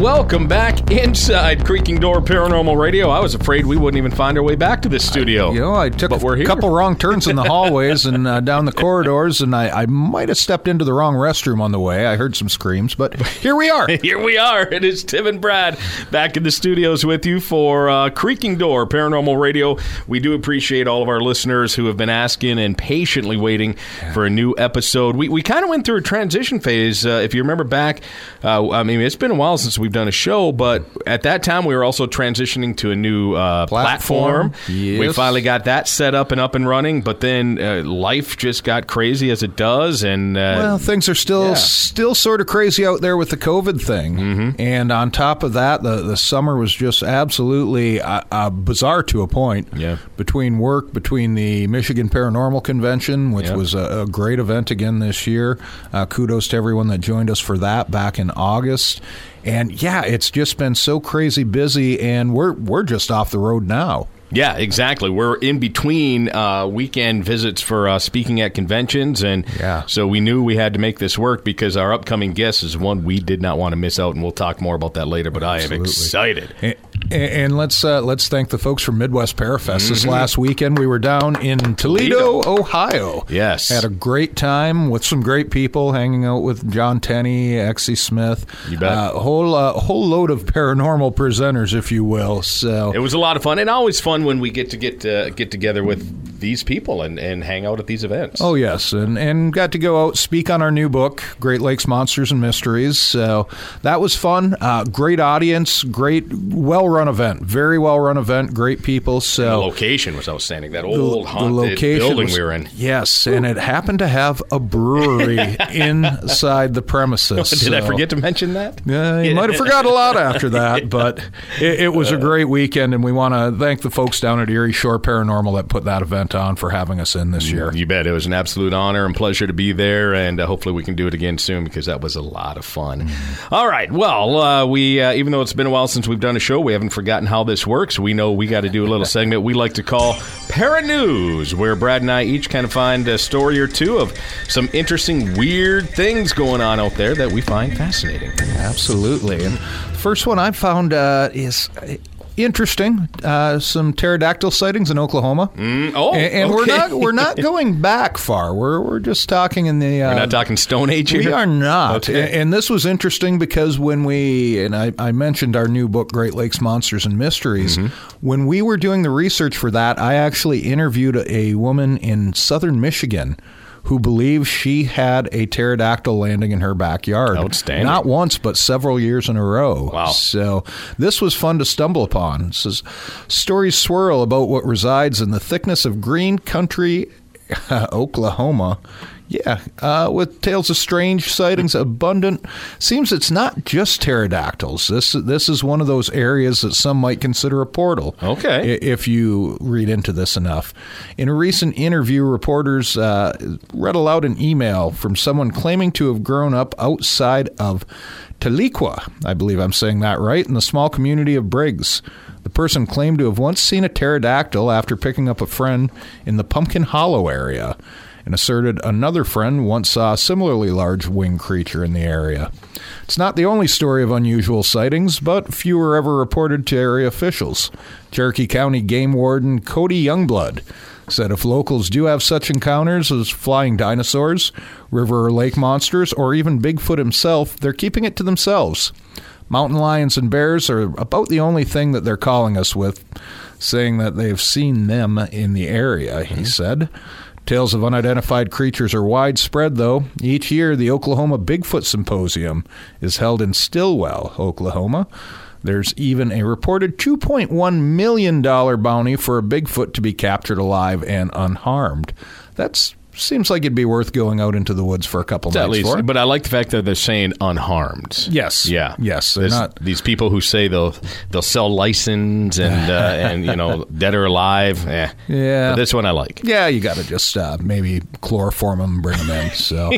And welcome back inside Creaking Door Paranormal Radio. I was afraid we wouldn't even find our way back to this studio. You know, I took But we're a here. couple wrong turns in the hallways and uh, down the corridors, and I, I might have stepped into the wrong restroom on the way. I heard some screams, but here we are. Here we are. It is Tim and Brad back in the studios with you for uh, Creaking Door Paranormal Radio. We do appreciate all of our listeners who have been asking and patiently waiting for a new episode. We, we kind of went through a transition phase. Uh, if you remember back, uh, I mean, it's been a while since we've done a show, but at that time we were also transitioning to a new uh, platform. Platform. We finally got that set up and up and running, but then uh, life just got crazy as it does. And uh, Well, things are still Yeah. still sort of crazy out there with the COVID thing, Mm-hmm. and on top of that, the the summer was just absolutely uh, uh, bizarre to a point. Yeah. Between work, between the Michigan Paranormal Convention, which Yeah. was a, a great event again this year. Uh, kudos to everyone that joined us for that back in August. And yeah, it's just been so crazy busy, and we're we're just off the road now. Yeah, exactly. We're in between uh, weekend visits for uh, speaking at conventions, and Yeah. so we knew we had to make this work because our upcoming guest is one we did not want to miss out, and we'll talk more about that later. But I am Absolutely. excited. And, let's uh, let's thank the folks from Midwest Parafest. This Mm-hmm. last weekend, we were down in Toledo, Ohio. Yes. had a great time with some great people, hanging out with John Tenney, Exie Smith. You bet. Uh, a whole uh, whole load of paranormal presenters, if you will. So It was a lot of fun, and always fun when we get to get uh, get together with these people and, and hang out at these events. Oh yes, and and got to go out speak on our new book, Great Lakes Monsters and Mysteries. So that was fun. Uh, great audience, great, well run event, very well run event, great people. the location was outstanding. That the- old the haunted location building was- we were in. Yes, and it happened to have a brewery inside the premises. Did I forget to mention that? Yeah, you might have forgot a lot after that, but it, it was a great weekend, and we want to thank the folks down at Erie Shore Paranormal that put that event on for having us in this year. You bet. It was an absolute honor and pleasure to be there, and uh, hopefully we can do it again soon because that was a lot of fun. All right. Well, uh, we uh, even though it's been a while since we've done a show, we haven't forgotten how this works. We know we got to do a little segment we like to call Para News, where Brad and I each kind of find a story or two of some interesting, weird things going on out there that we find fascinating. Absolutely. And the first one I found uh, is interesting. Uh, some pterodactyl sightings in Oklahoma. Mm, oh, and, and we're not we're not going back far. We're we're just talking in the. Uh, We're not talking Stone Age here. We are not. Okay. And, and this was interesting because when we, and I, I mentioned our new book, Great Lakes Monsters and Mysteries, Mm-hmm. when we were doing the research for that, I actually interviewed a, a woman in southern Michigan who believes she had a pterodactyl landing in her backyard. Outstanding. Not once, but several years in a row. Wow. So this was fun to stumble upon. It says, stories swirl about what resides in the thickness of green country, Oklahoma. Yeah, uh, with tales of strange sightings abundant. Seems it's not just pterodactyls. This this is one of those areas that some might consider a portal. Okay. if you read into this enough. In a recent interview, reporters uh, read aloud an email from someone claiming to have grown up outside of Tahlequah. I believe I'm saying that right, in the small community of Briggs. The person claimed to have once seen a pterodactyl after picking up a friend in the Pumpkin Hollow area and asserted another friend once saw a similarly large winged creature in the area. It's not the only story of unusual sightings, but few were ever reported to area officials. Cherokee County Game Warden Cody Youngblood said if locals do have such encounters as flying dinosaurs, river or lake monsters, or even Bigfoot himself, they're keeping it to themselves. Mountain lions and bears are about the only thing that they're calling us with, saying that they've seen them in the area, he mm-hmm. said. Tales of unidentified creatures are widespread, though. Each year, the Oklahoma Bigfoot Symposium is held in Stilwell, Oklahoma. There's even a reported $2.1 million bounty for a Bigfoot to be captured alive and unharmed. That's seems like it'd be worth going out into the woods for a couple nights At least, for. but I like the fact that they're saying unharmed. Yes. Yeah. Yes, they're There's not- these people who say they'll they'll sell license and uh, and you know dead or alive. Eh. Yeah. But this one I like. yeah, you got to just uh, maybe chloroform them and bring them in. So,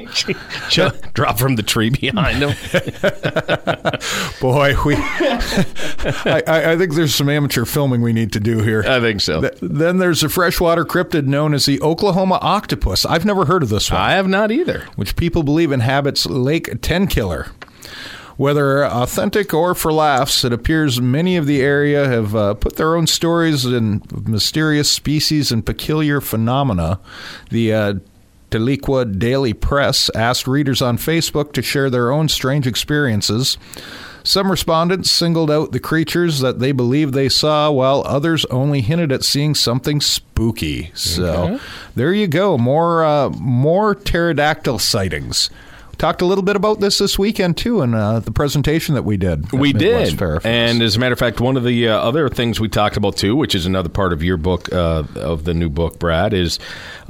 Drop from the tree behind them. boy, we I, I I think there's some amateur filming we need to do here. I think so. Th- Then there's a freshwater cryptid known as the Oklahoma octopus. I've never heard of this one. I have not either. which people believe inhabits Lake Tenkiller. Whether authentic or for laughs, it appears many of the area have uh, put their own stories in mysterious species and peculiar phenomena. The uh, Daily Press asked readers on Facebook to share their own strange experiences. Some respondents singled out the creatures that they believed they saw, while others only hinted at seeing something spooky. So Okay. there you go, more uh, more pterodactyl sightings. Talked a little bit about this this weekend too, in uh, the presentation that we did. We Midwest did, Parafest. and as a matter of fact, one of the uh, other things we talked about too, which is another part of your book, uh, of the new book, Brad, is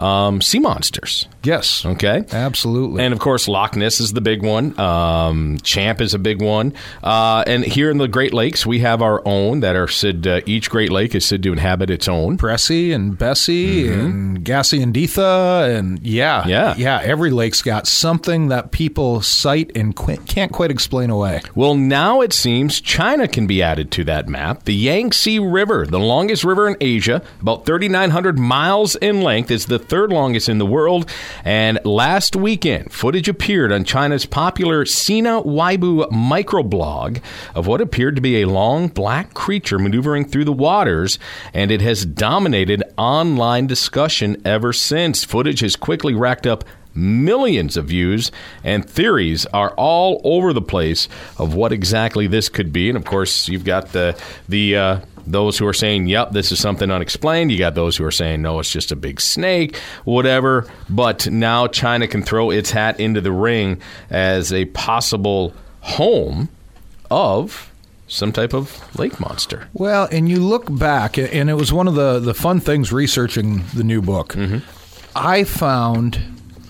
um, sea monsters. Yes, Okay, absolutely. And of course, Loch Ness is the big one. Um, Champ is a big one. Uh, and here in the Great Lakes, we have our own that are said. Uh, each Great Lake is said to inhabit its own. Pressy and Bessie and Gassy and Ditha and yeah, Mm-hmm. Yeah. yeah. Every lake's got something that people cite and qu- can't quite explain away. Well, now it seems China can be added to that map. The Yangtze River, the longest river in Asia, about 3,900 miles in length, is the third longest in the world. And last weekend, footage appeared on China's popular Sina Weibo microblog of what appeared to be a long black creature maneuvering through the waters, and it has dominated online discussion ever since. Footage has quickly racked up millions of views, and theories are all over the place of what exactly this could be. And of course, you've got the the uh, those who are saying, "Yep, this is something unexplained." You got those who are saying, "No, it's just a big snake," whatever. But now China can throw its hat into the ring as a possible home of some type of lake monster. Well, and you look back, and it was one of the, the fun things researching the new book. Mm-hmm. I found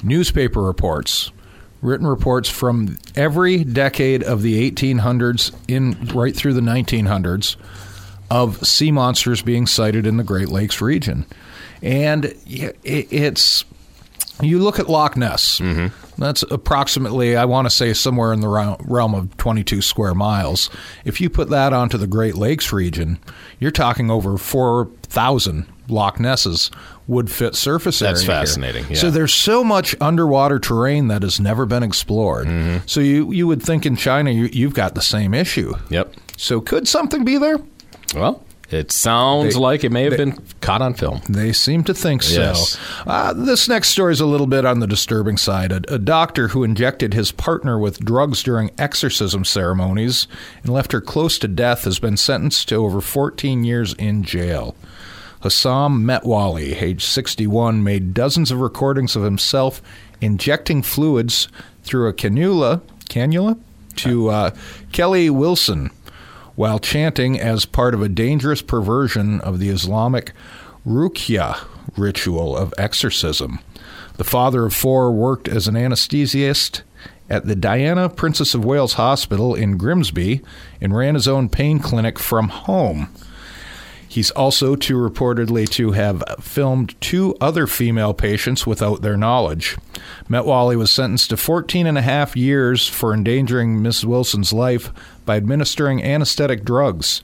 newspaper reports, written reports from every decade of the 1800s in right through the 1900s of sea monsters being sighted in the Great Lakes region. And it's you look at Loch Ness. That's approximately, I want to say, somewhere in the realm of 22 square miles. If you put that onto the Great Lakes region, you're talking over 4,000 Loch Nesses would fit surface area. That's fascinating, yeah. So there's so much underwater terrain that has never been explored. Mm-hmm. So you you would think in China you, you've got the same issue. Yep. So could something be there? Well, it sounds They- like it may have they- been caught on film. They seem to think so. Yes. Uh, this next story is a little bit on the disturbing side. A, a doctor who injected his partner with drugs during exorcism ceremonies and left her close to death has been sentenced to over 14 years in jail. Hassam Metwally, age 61, made dozens of recordings of himself injecting fluids through a cannula, cannula to uh, Kelly Wilson while chanting as part of a dangerous perversion of the Islamic Ruqya ritual of exorcism. The father of four worked as an anesthesiast at the Diana Princess of Wales Hospital in Grimsby and ran his own pain clinic from home. He's also to reportedly to have filmed two other female patients without their knowledge. Metwally was sentenced to 14 and a half years for endangering Miss Wilson's life by administering anesthetic drugs,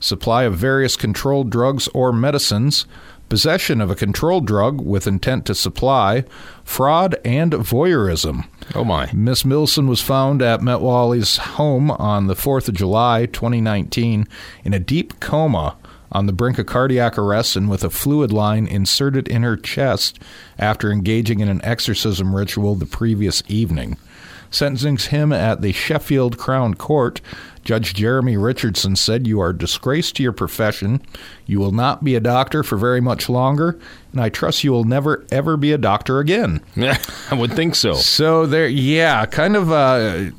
supply of various controlled drugs or medicines, possession of a controlled drug with intent to supply, fraud, and voyeurism. Oh my. Miss Milson was found at Metwally's home on the 4th of July, 2019, in a deep coma on the brink of cardiac arrest and with a fluid line inserted in her chest after engaging in an exorcism ritual the previous evening. Sentencing him at the Sheffield Crown Court, Judge Jeremy Richardson said, You are a disgrace to your profession. You will not be a doctor for very much longer, and I trust you will never, ever be a doctor again. Yeah, I would think so. So there, yeah, kind of uh,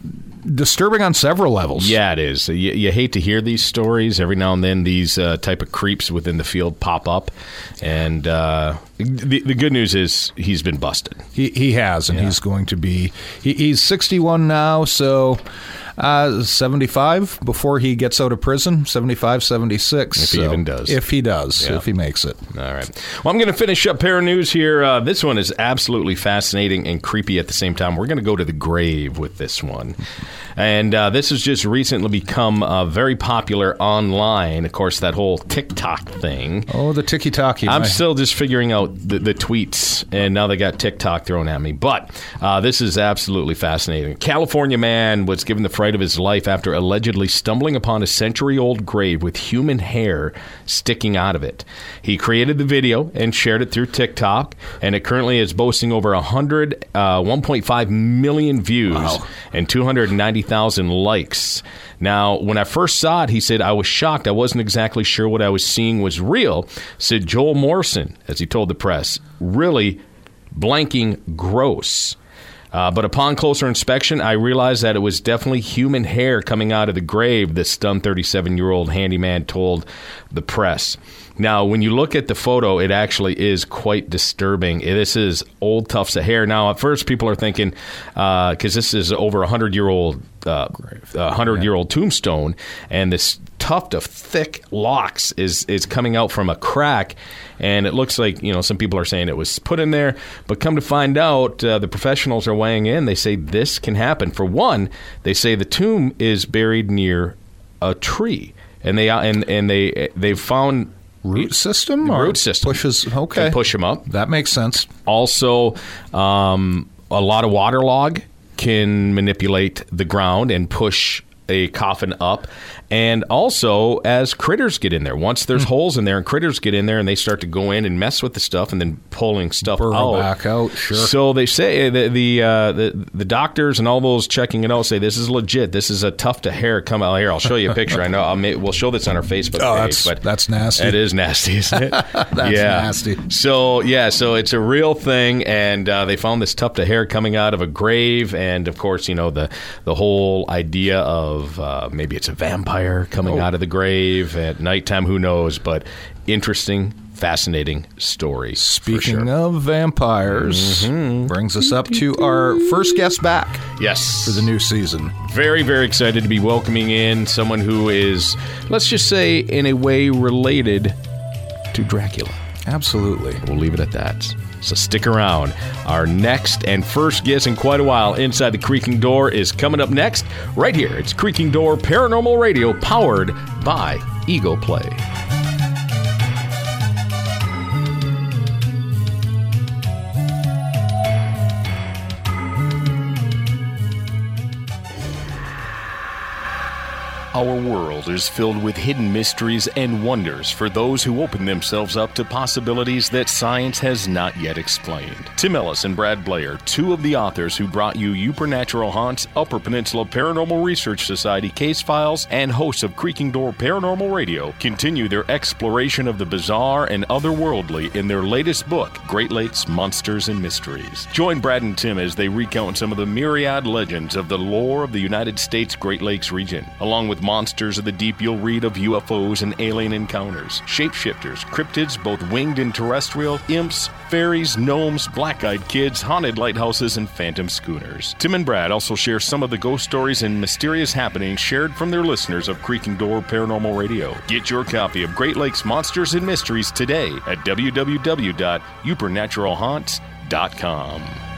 disturbing on several levels. Yeah, it is. You, you hate to hear these stories. Every now and then, these uh, type of creeps within the field pop up, and uh, the, the good news is he's been busted. he he has, and Yeah. he's going to be. He, he's sixty one now, so. Uh, 75 before he gets out of prison 75 76 If he even does. if he does Yeah. if he makes it All right. Well, I'm going to finish up Para News here. Uh, this one is absolutely fascinating and creepy at the same time. We're going to go to the grave with this one. And uh, this has just recently become uh, very popular online. Of course, that whole TikTok thing. oh the tiki taki I'm still just figuring out the, the tweets, and now they got TikTok thrown at me. But uh, this is absolutely fascinating. California man was given the fright fright of his life after allegedly stumbling upon a century old grave with human hair sticking out of it. He created the video and shared it through TikTok, and it currently is boasting over 100, uh, 1.5 million views Wow. and 290,000 likes. Now, when I first saw it, he said, I was shocked. I wasn't exactly sure what I was seeing was real, said Joel Morrison, as he told the press. Really blanking gross. Uh, but upon closer inspection, I realized that it was definitely human hair coming out of the grave, the stunned 37 year old handyman told the press. Now, when you look at the photo, it actually is quite disturbing. This is old tufts of hair. Now, at first, people are thinking, because this is over a 100 year old uh, 100 year old tombstone, and this tuft of thick locks is is coming out from a crack, and it looks like you know some people are saying it was put in there, but come to find out, uh, the professionals are weighing in. They say this can happen. For one, they say the tomb is buried near a tree, and they and and they they've found Root system? or root system Pushes. Okay. Can push them up. That makes sense. Also, um, a lot of water log can manipulate the ground and push a coffin up. And also, as critters get in there, once there's Hmm. holes in there and critters get in there and they start to go in and mess with the stuff and then pulling stuff Burrow out. back out, sure. So they say the the, uh, the the doctors and all those checking it out say this is legit. This is a tuft of hair come out here. I'll show you a picture. I know I'll we'll show this on our Facebook Oh, page. that's- but that's nasty. It is nasty, isn't it? That's yeah. nasty. So yeah, so it's a real thing, and uh, they found this tuft of hair coming out of a grave, and of course, you know the the whole idea of uh, maybe it's a vampire coming Oh. out of the grave at nighttime. Who knows? But interesting, fascinating story. Speaking sure. of vampires, brings us up to our first guest back yes, for the new season. very very excited to be welcoming in someone who is, let's just say, in a way related to Dracula. Absolutely. We'll leave it at that. So stick around. Our next and first guest in quite a while inside the Creaking Door is coming up next, right here. It's Creaking Door Paranormal Radio, powered by Eagle Play. Our world is filled with hidden mysteries and wonders for those who open themselves up to possibilities that science has not yet explained. Tim Ellis and Brad Blair, two of the authors who brought you Supernatural Haunts, Upper Peninsula Paranormal Research Society case files, and hosts of Creaking Door Paranormal Radio, continue their exploration of the bizarre and otherworldly in their latest book, Great Lakes Monsters and Mysteries. Join Brad and Tim as they recount some of the myriad legends of the lore of the United States Great Lakes region, along with monsters of the deep you'll read of UFOs and alien encounters, shapeshifters, cryptids, both winged and terrestrial, imps, fairies, gnomes, black eyed kids, haunted lighthouses, and phantom schooners. Tim and Brad also share some of the ghost stories and mysterious happenings shared from their listeners of Creaking Door Paranormal Radio. Get your copy of Great Lakes Monsters and Mysteries today at www.upernaturalhaunts.com.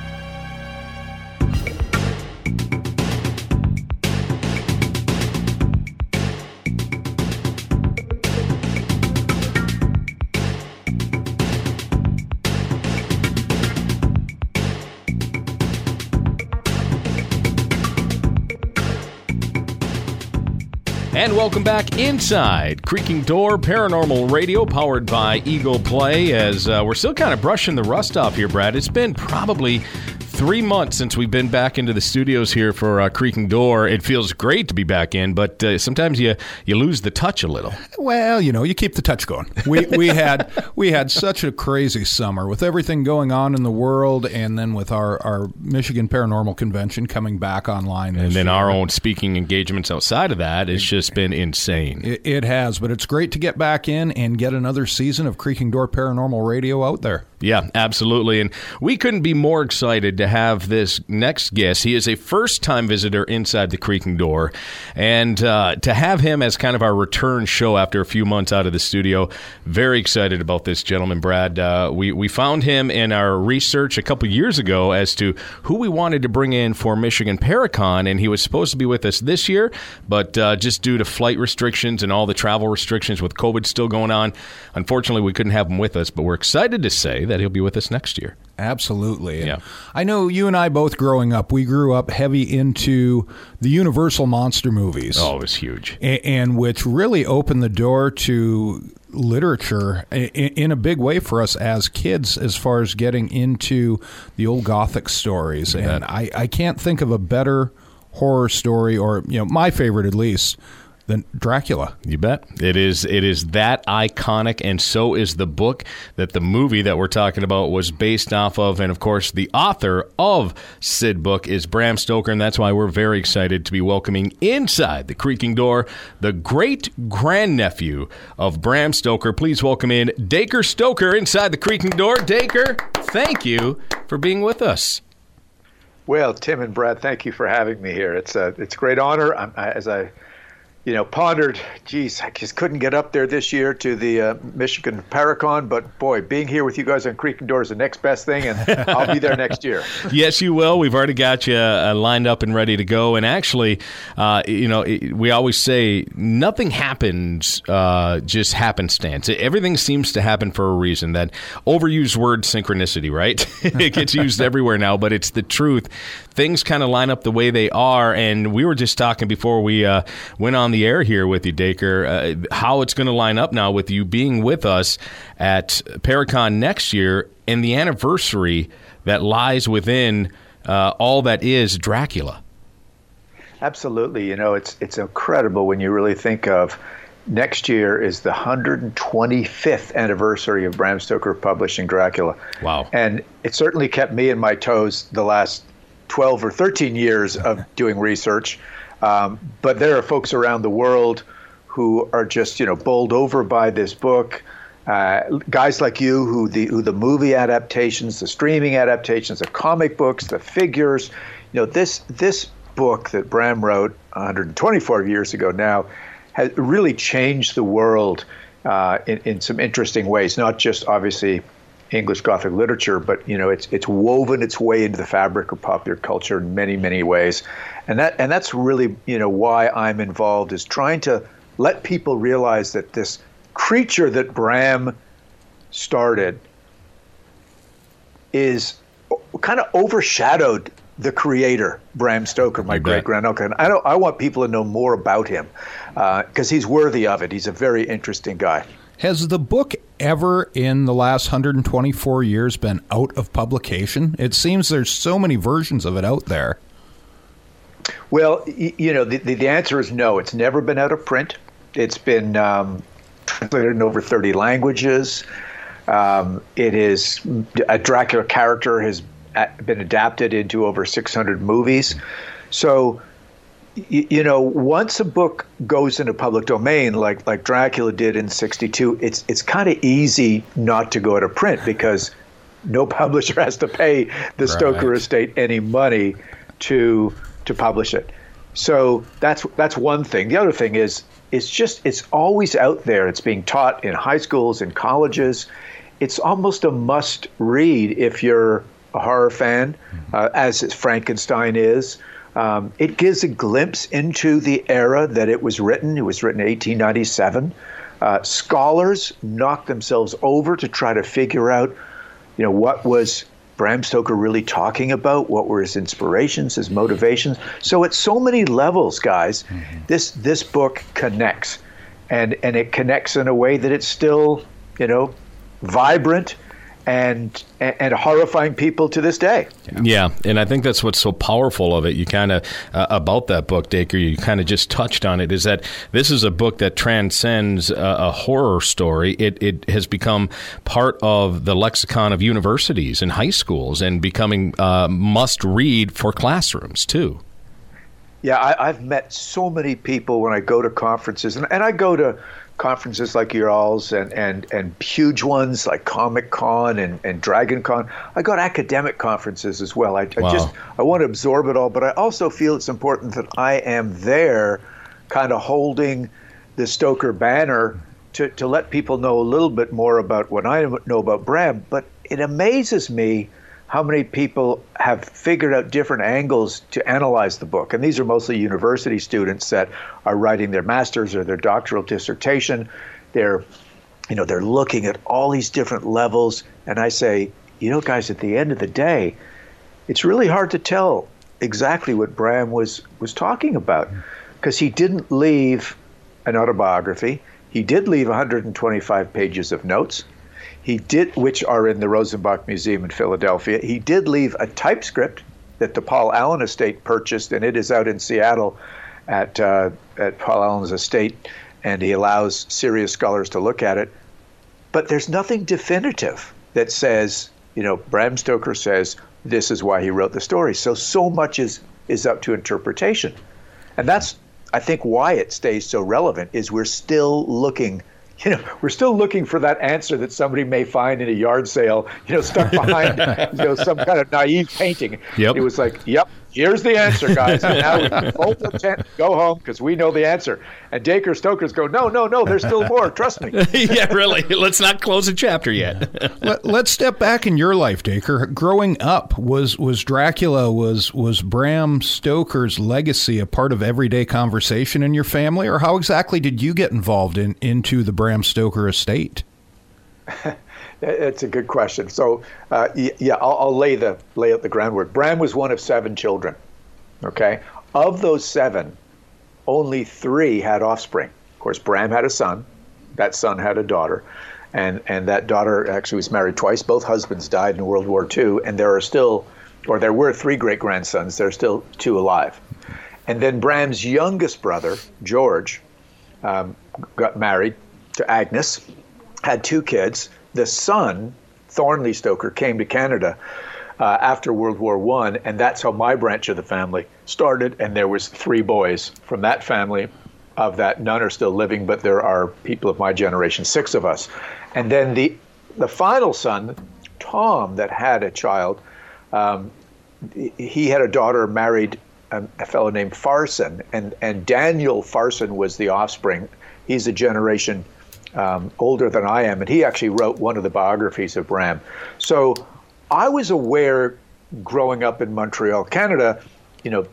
And welcome back inside Creaking Door Paranormal Radio, powered by Eagle Play. As uh, we're still kind of brushing the rust off here, Brad. It's been probably three months since we've been back into the studios here for uh, Creaking Door. It feels great to be back in, but uh, sometimes you you lose the touch a little. Well, you know, you keep the touch going. We we had we had such a crazy summer with everything going on in the world, and then with our, our Michigan Paranormal Convention coming back online, And then year. our own speaking engagements outside of that, it's just been insane. It, it has, but it's great to get back in and get another season of Creaking Door Paranormal Radio out there. Yeah, absolutely. And we couldn't be more excited to have this next guest. He is a first time visitor inside the Creaking Door. And uh, to have him as kind of our return show after a few months out of the studio, very excited about this gentleman, Brad. Uh, we, we found him in our research a couple years ago as to who we wanted to bring in for Michigan Paracon. And he was supposed to be with us this year, but uh, just due to flight restrictions and all the travel restrictions with COVID still going on, unfortunately, we couldn't have him with us. But we're excited to say that he'll be with us next year. Absolutely. And Yeah. I know you and I both growing up, we grew up heavy into the Universal monster movies. Oh, it was huge. a- and which really opened the door to literature in a big way for us as kids as far as getting into the old gothic stories and I, I can't think of a better horror story or you know my favorite at least than dracula You bet. It is it is that iconic and so is the book that the movie that we're talking about was based off of and of course the author of Sid book is Bram Stoker and that's why we're very excited to be welcoming inside the creaking door the great grandnephew of Bram Stoker. Please welcome in Dacre Stoker inside the creaking door. Dacre, thank you for being with us. Well, Tim and Brad, thank you for having me here. It's a it's a great honor. I'm, I, as I, you know, pondered, geez, I just couldn't get up there this year to the uh, Michigan Paracon, but boy, being here with you guys on Creaking Door is the next best thing, and I'll be there next year. Yes, you will. We've already got you uh, lined up and ready to go. And actually, uh, you know, it, we always say nothing happens uh, just happenstance. Everything seems to happen for a reason. That overused word synchronicity, right? it gets used everywhere now, but it's the truth. Things kind of line up the way they are. And we were just talking before we uh, went on the air here with you, Dacre, uh, how it's going to line up now with you being with us at Paracon next year and the anniversary that lies within uh, all that is Dracula. Absolutely, you know, it's it's incredible when you really think of. Next year is the 125th anniversary of Bram Stoker publishing Dracula. Wow. And it certainly kept me in my toes the last 12 or 13 years of doing research. Um, but there are folks around the world who are just, you know, bowled over by this book. Uh, guys like you, who the who the movie adaptations, the streaming adaptations, the comic books, the figures, you know, this this book that Bram wrote 124 years ago now has really changed the world uh, in, in some interesting ways. Not just obviously English Gothic literature, but you know it's it's woven its way into the fabric of popular culture in many many ways, and that and that's really you know why I'm involved is trying to let people realize that this creature that Bram started is kind of overshadowed the creator, Bram Stoker, my great granduncle. And I don't, I want people to know more about him uh, because he's worthy of it. He's a very interesting guy. Has the book ever in the last 124 years been out of publication it seems there's so many versions of it out there Well, you know, the, the, answer is no. It's never been out of print. It's been um, translated in over 30 languages. Um, it is a Dracula character has been adapted into over 600 movies. So, you know, once a book goes into public domain, like like Dracula did in '62, it's it's kind of easy not to go out of print because no publisher has to pay the Stoker estate any money to to publish it. So that's that's one thing. The other thing is it's just it's always out there. It's being taught in high schools and colleges. It's almost a must read if you're a horror fan, uh, as Frankenstein is. Um, it gives a glimpse into the era that it was written. It was written in 1897. Uh, scholars knocked themselves over to try to figure out, you know, what was Bram Stoker really talking about? What were his inspirations, his motivations? So at so many levels, guys, this this book connects, and and it connects in a way that it's still, you know, vibrant and and horrifying people to this day. Yeah, and I think that's what's so powerful of it. You kind of uh, about that book, Dacre. You kind of just touched on it. Is that this is a book that transcends a, a horror story. It it has become part of the lexicon of universities and high schools, and becoming uh, must read for classrooms too. Yeah, I, I've met so many people when I go to conferences, and, and I go to conferences like your all's and, and, and huge ones like Comic Con and, and Dragon Con. I go to academic conferences as well. I, I just I want to absorb it all, but I also feel it's important that I am there, kind of holding the Stoker banner to, to let people know a little bit more about what I know about Bram. But it amazes me how many people have figured out different angles to analyze the book. And these are mostly university students that are writing their master's or their doctoral dissertation. They're, you know, they're looking at all these different levels. And I say, you know, guys, at the end of the day, it's really hard to tell exactly what Bram was was talking about mm-hmm. because he didn't leave an autobiography. He did leave 125 pages of notes. He did, which are in the Rosenbach Museum in Philadelphia. He did leave a typescript that the Paul Allen estate purchased, and it is out in Seattle at uh, at Paul Allen's estate, and he allows serious scholars to look at it. But there's nothing definitive that says, you know, Bram Stoker says this is why he wrote the story. So so much is is up to interpretation, and that's I think why it stays so relevant is we're still looking you know, we're still looking for that answer that somebody may find in a yard sale, you know, stuck behind, you know, some kind of naive painting. Yep. It was like, yep, here's the answer, guys. And now we can fold the tent, go home because we know the answer. And Dacre Stokers go, no, no, no, there's still more. Trust me. yeah, really. Let's not close a chapter yet. Let, us step back in your life, Dacre. Growing up, was was Dracula was was Bram Stoker's legacy a part of everyday conversation in your family, or how exactly did you get involved in into the Bram Stoker estate? It's a good question. So, uh, yeah, I'll, I'll, lay the lay out the groundwork. Bram was one of seven children. Okay, of those seven, only three had offspring. Of course, Bram had a son. That son had a daughter, and and that daughter actually was married twice. Both husbands died in World War II, and there are still, or there were three great grandsons. There are still two alive. And then Bram's youngest brother, George, um, got married to Agnes, had two kids the son, Thornley Stoker, came to Canada uh, after World War One, and that's how my branch of the family started. And there was three boys from that family. Of that, none are still living, but there are people of my generation, six of us. And then the the final son, Tom, that had a child, um, he had a daughter married a, a fellow named Farson, and and Daniel Farson was the offspring. He's a generation um, older than I am, and he actually wrote one of the biographies of Bram. So I was aware growing up in Montreal, Canada, you know,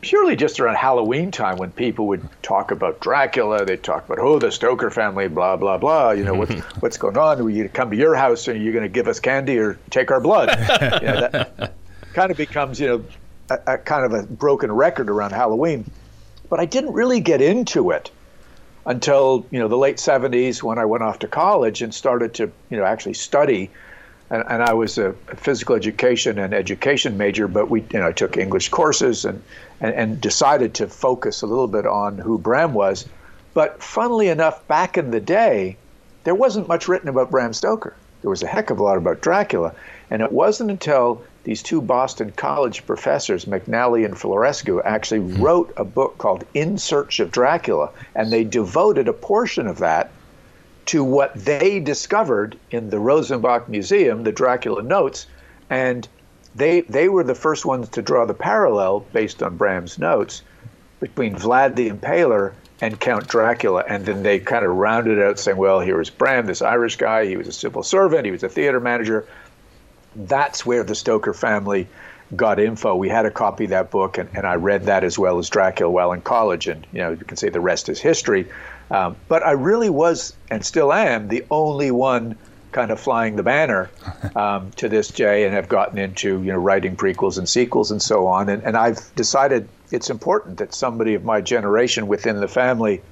purely just around Halloween time when people would talk about Dracula, they'd talk about, oh, the Stoker family, blah, blah, blah. You know, what's, what's going on? We come to your house and you're going to give us candy or take our blood. you know, that kind of becomes, you know, a, a kind of a broken record around Halloween. But I didn't really get into it until you know the late 70s when I went off to college and started to you know actually study. And, and I was a physical education and education major, but we you know I took English courses and, and and decided to focus a little bit on who Bram was. But funnily enough, back in the day, there wasn't much written about Bram Stoker. There was a heck of a lot about Dracula, and it wasn't until these two Boston College professors, McNally and Florescu, actually mm-hmm. wrote a book called In Search of Dracula, and they devoted a portion of that to what they discovered in the Rosenbach Museum, the Dracula notes, and they they were the first ones to draw the parallel based on Bram's notes between Vlad the Impaler and Count Dracula, and then they kind of rounded out saying, well, here was Bram, this Irish guy. He was a civil servant. He was a theater manager that's where the Stoker family got info. We had a copy of that book, and, and I read that as well as Dracula while in college. And you know, you can say the rest is history. Um, but I really was, and still am, the only one kind of flying the banner um, to this day, and have gotten into you know writing prequels and sequels and so on. And, and I've decided it's important that somebody of my generation within the family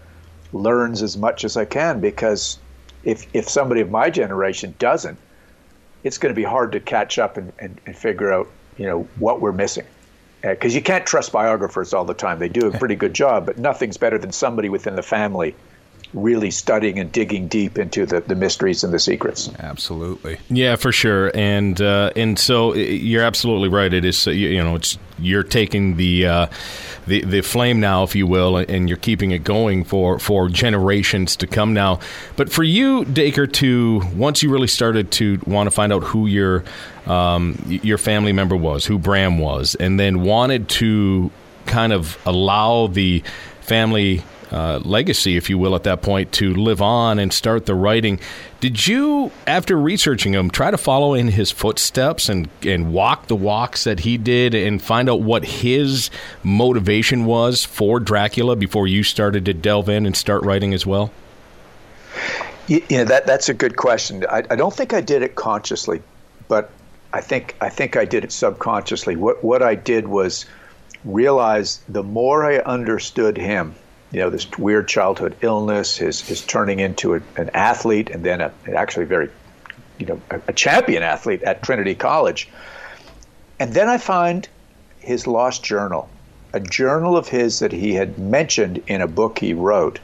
learns as much as I can because if if somebody of my generation doesn't, it's going to be hard to catch up and, and, and figure out, you know, what we're missing. Because uh, you can't trust biographers all the time. They do a pretty good job, but nothing's better than somebody within the family really studying and digging deep into the, the mysteries and the secrets. Absolutely. Yeah, for sure. And uh, and so you're absolutely right. It is you know it's you're taking the uh, the the flame now, if you will, and you're keeping it going for for generations to come now. But for you, Dacre, to once you really started to want to find out who your um, your family member was, who Bram was, and then wanted to kind of allow the family uh, legacy, if you will, at that point to live on and start the writing. Did you, after researching him, try to follow in his footsteps and, and walk the walks that he did and find out what his motivation was for Dracula before you started to delve in and start writing as well? You, know, that, that's a good question. I, I don't think I did it consciously, but I think I think I did it subconsciously. What what I did was realize the more I understood him, you know, this weird childhood illness, his his turning into a, an athlete, and then a, actually very, you know, a, a champion athlete at Trinity College. And then I find his lost journal, a journal of his that he had mentioned in a book he wrote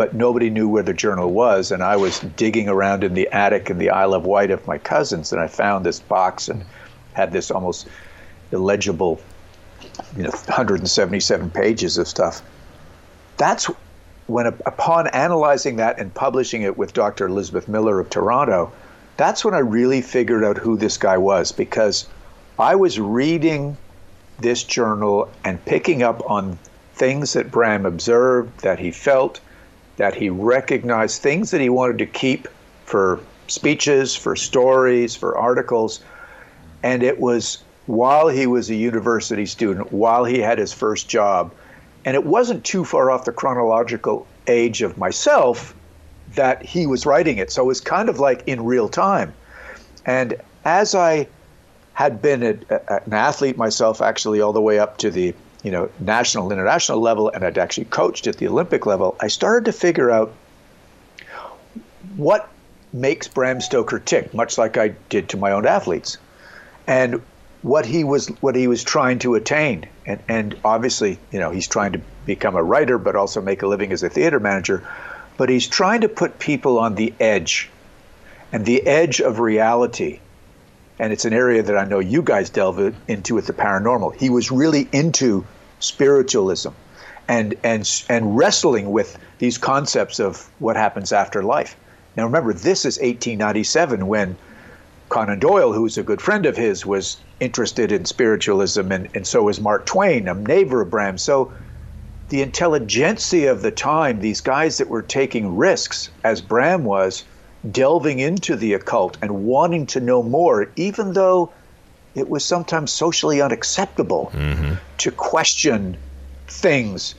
but nobody knew where the journal was. And I was digging around in the attic in the Isle of Wight of my cousins, and I found this box and had this almost illegible, you know, 177 pages of stuff. That's when, upon analyzing that and publishing it with Dr. Elizabeth Miller of Toronto, that's when I really figured out who this guy was because I was reading this journal and picking up on things that Bram observed, that he felt, that he recognized things that he wanted to keep for speeches, for stories, for articles. And it was while he was a university student, while he had his first job. And it wasn't too far off the chronological age of myself that he was writing it. So it was kind of like in real time. And as I had been a, a, an athlete myself, actually, all the way up to the you know, national, international level, and I'd actually coached at the Olympic level, I started to figure out what makes Bram Stoker tick, much like I did to my own athletes, and what he was what he was trying to attain. And, and obviously, you know, he's trying to become a writer, but also make a living as a theater manager. But he's trying to put people on the edge, and the edge of reality and it's an area that I know you guys delve into with the paranormal. He was really into spiritualism and and and wrestling with these concepts of what happens after life. Now remember, this is 1897 when Conan Doyle, who was a good friend of his, was interested in spiritualism, and, and so was Mark Twain, a neighbor of Bram. So the intelligentsia of the time, these guys that were taking risks, as Bram was, delving into the occult and wanting to know more, even though it was sometimes socially unacceptable mm-hmm. to question things.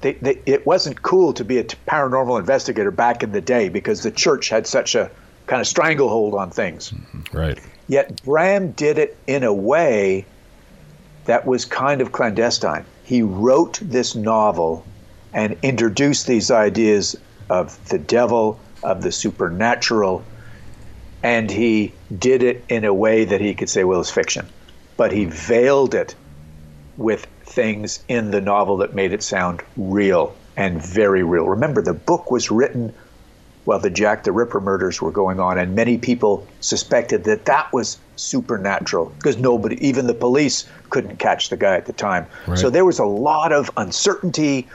They, they, it wasn't cool to be a paranormal investigator back in the day because the church had such a kind of stranglehold on things. Mm-hmm. Right. Yet Bram did it in a way that was kind of clandestine. He wrote this novel and introduced these ideas of the devil, of the supernatural, and he did it in a way that he could say, well, it's fiction. But he veiled it with things in the novel that made it sound real and very real. Remember, the book was written while the Jack the Ripper murders were going on, and many people suspected that that was supernatural because nobody, even the police, couldn't catch the guy at the time. Right. So there was a lot of uncertainty,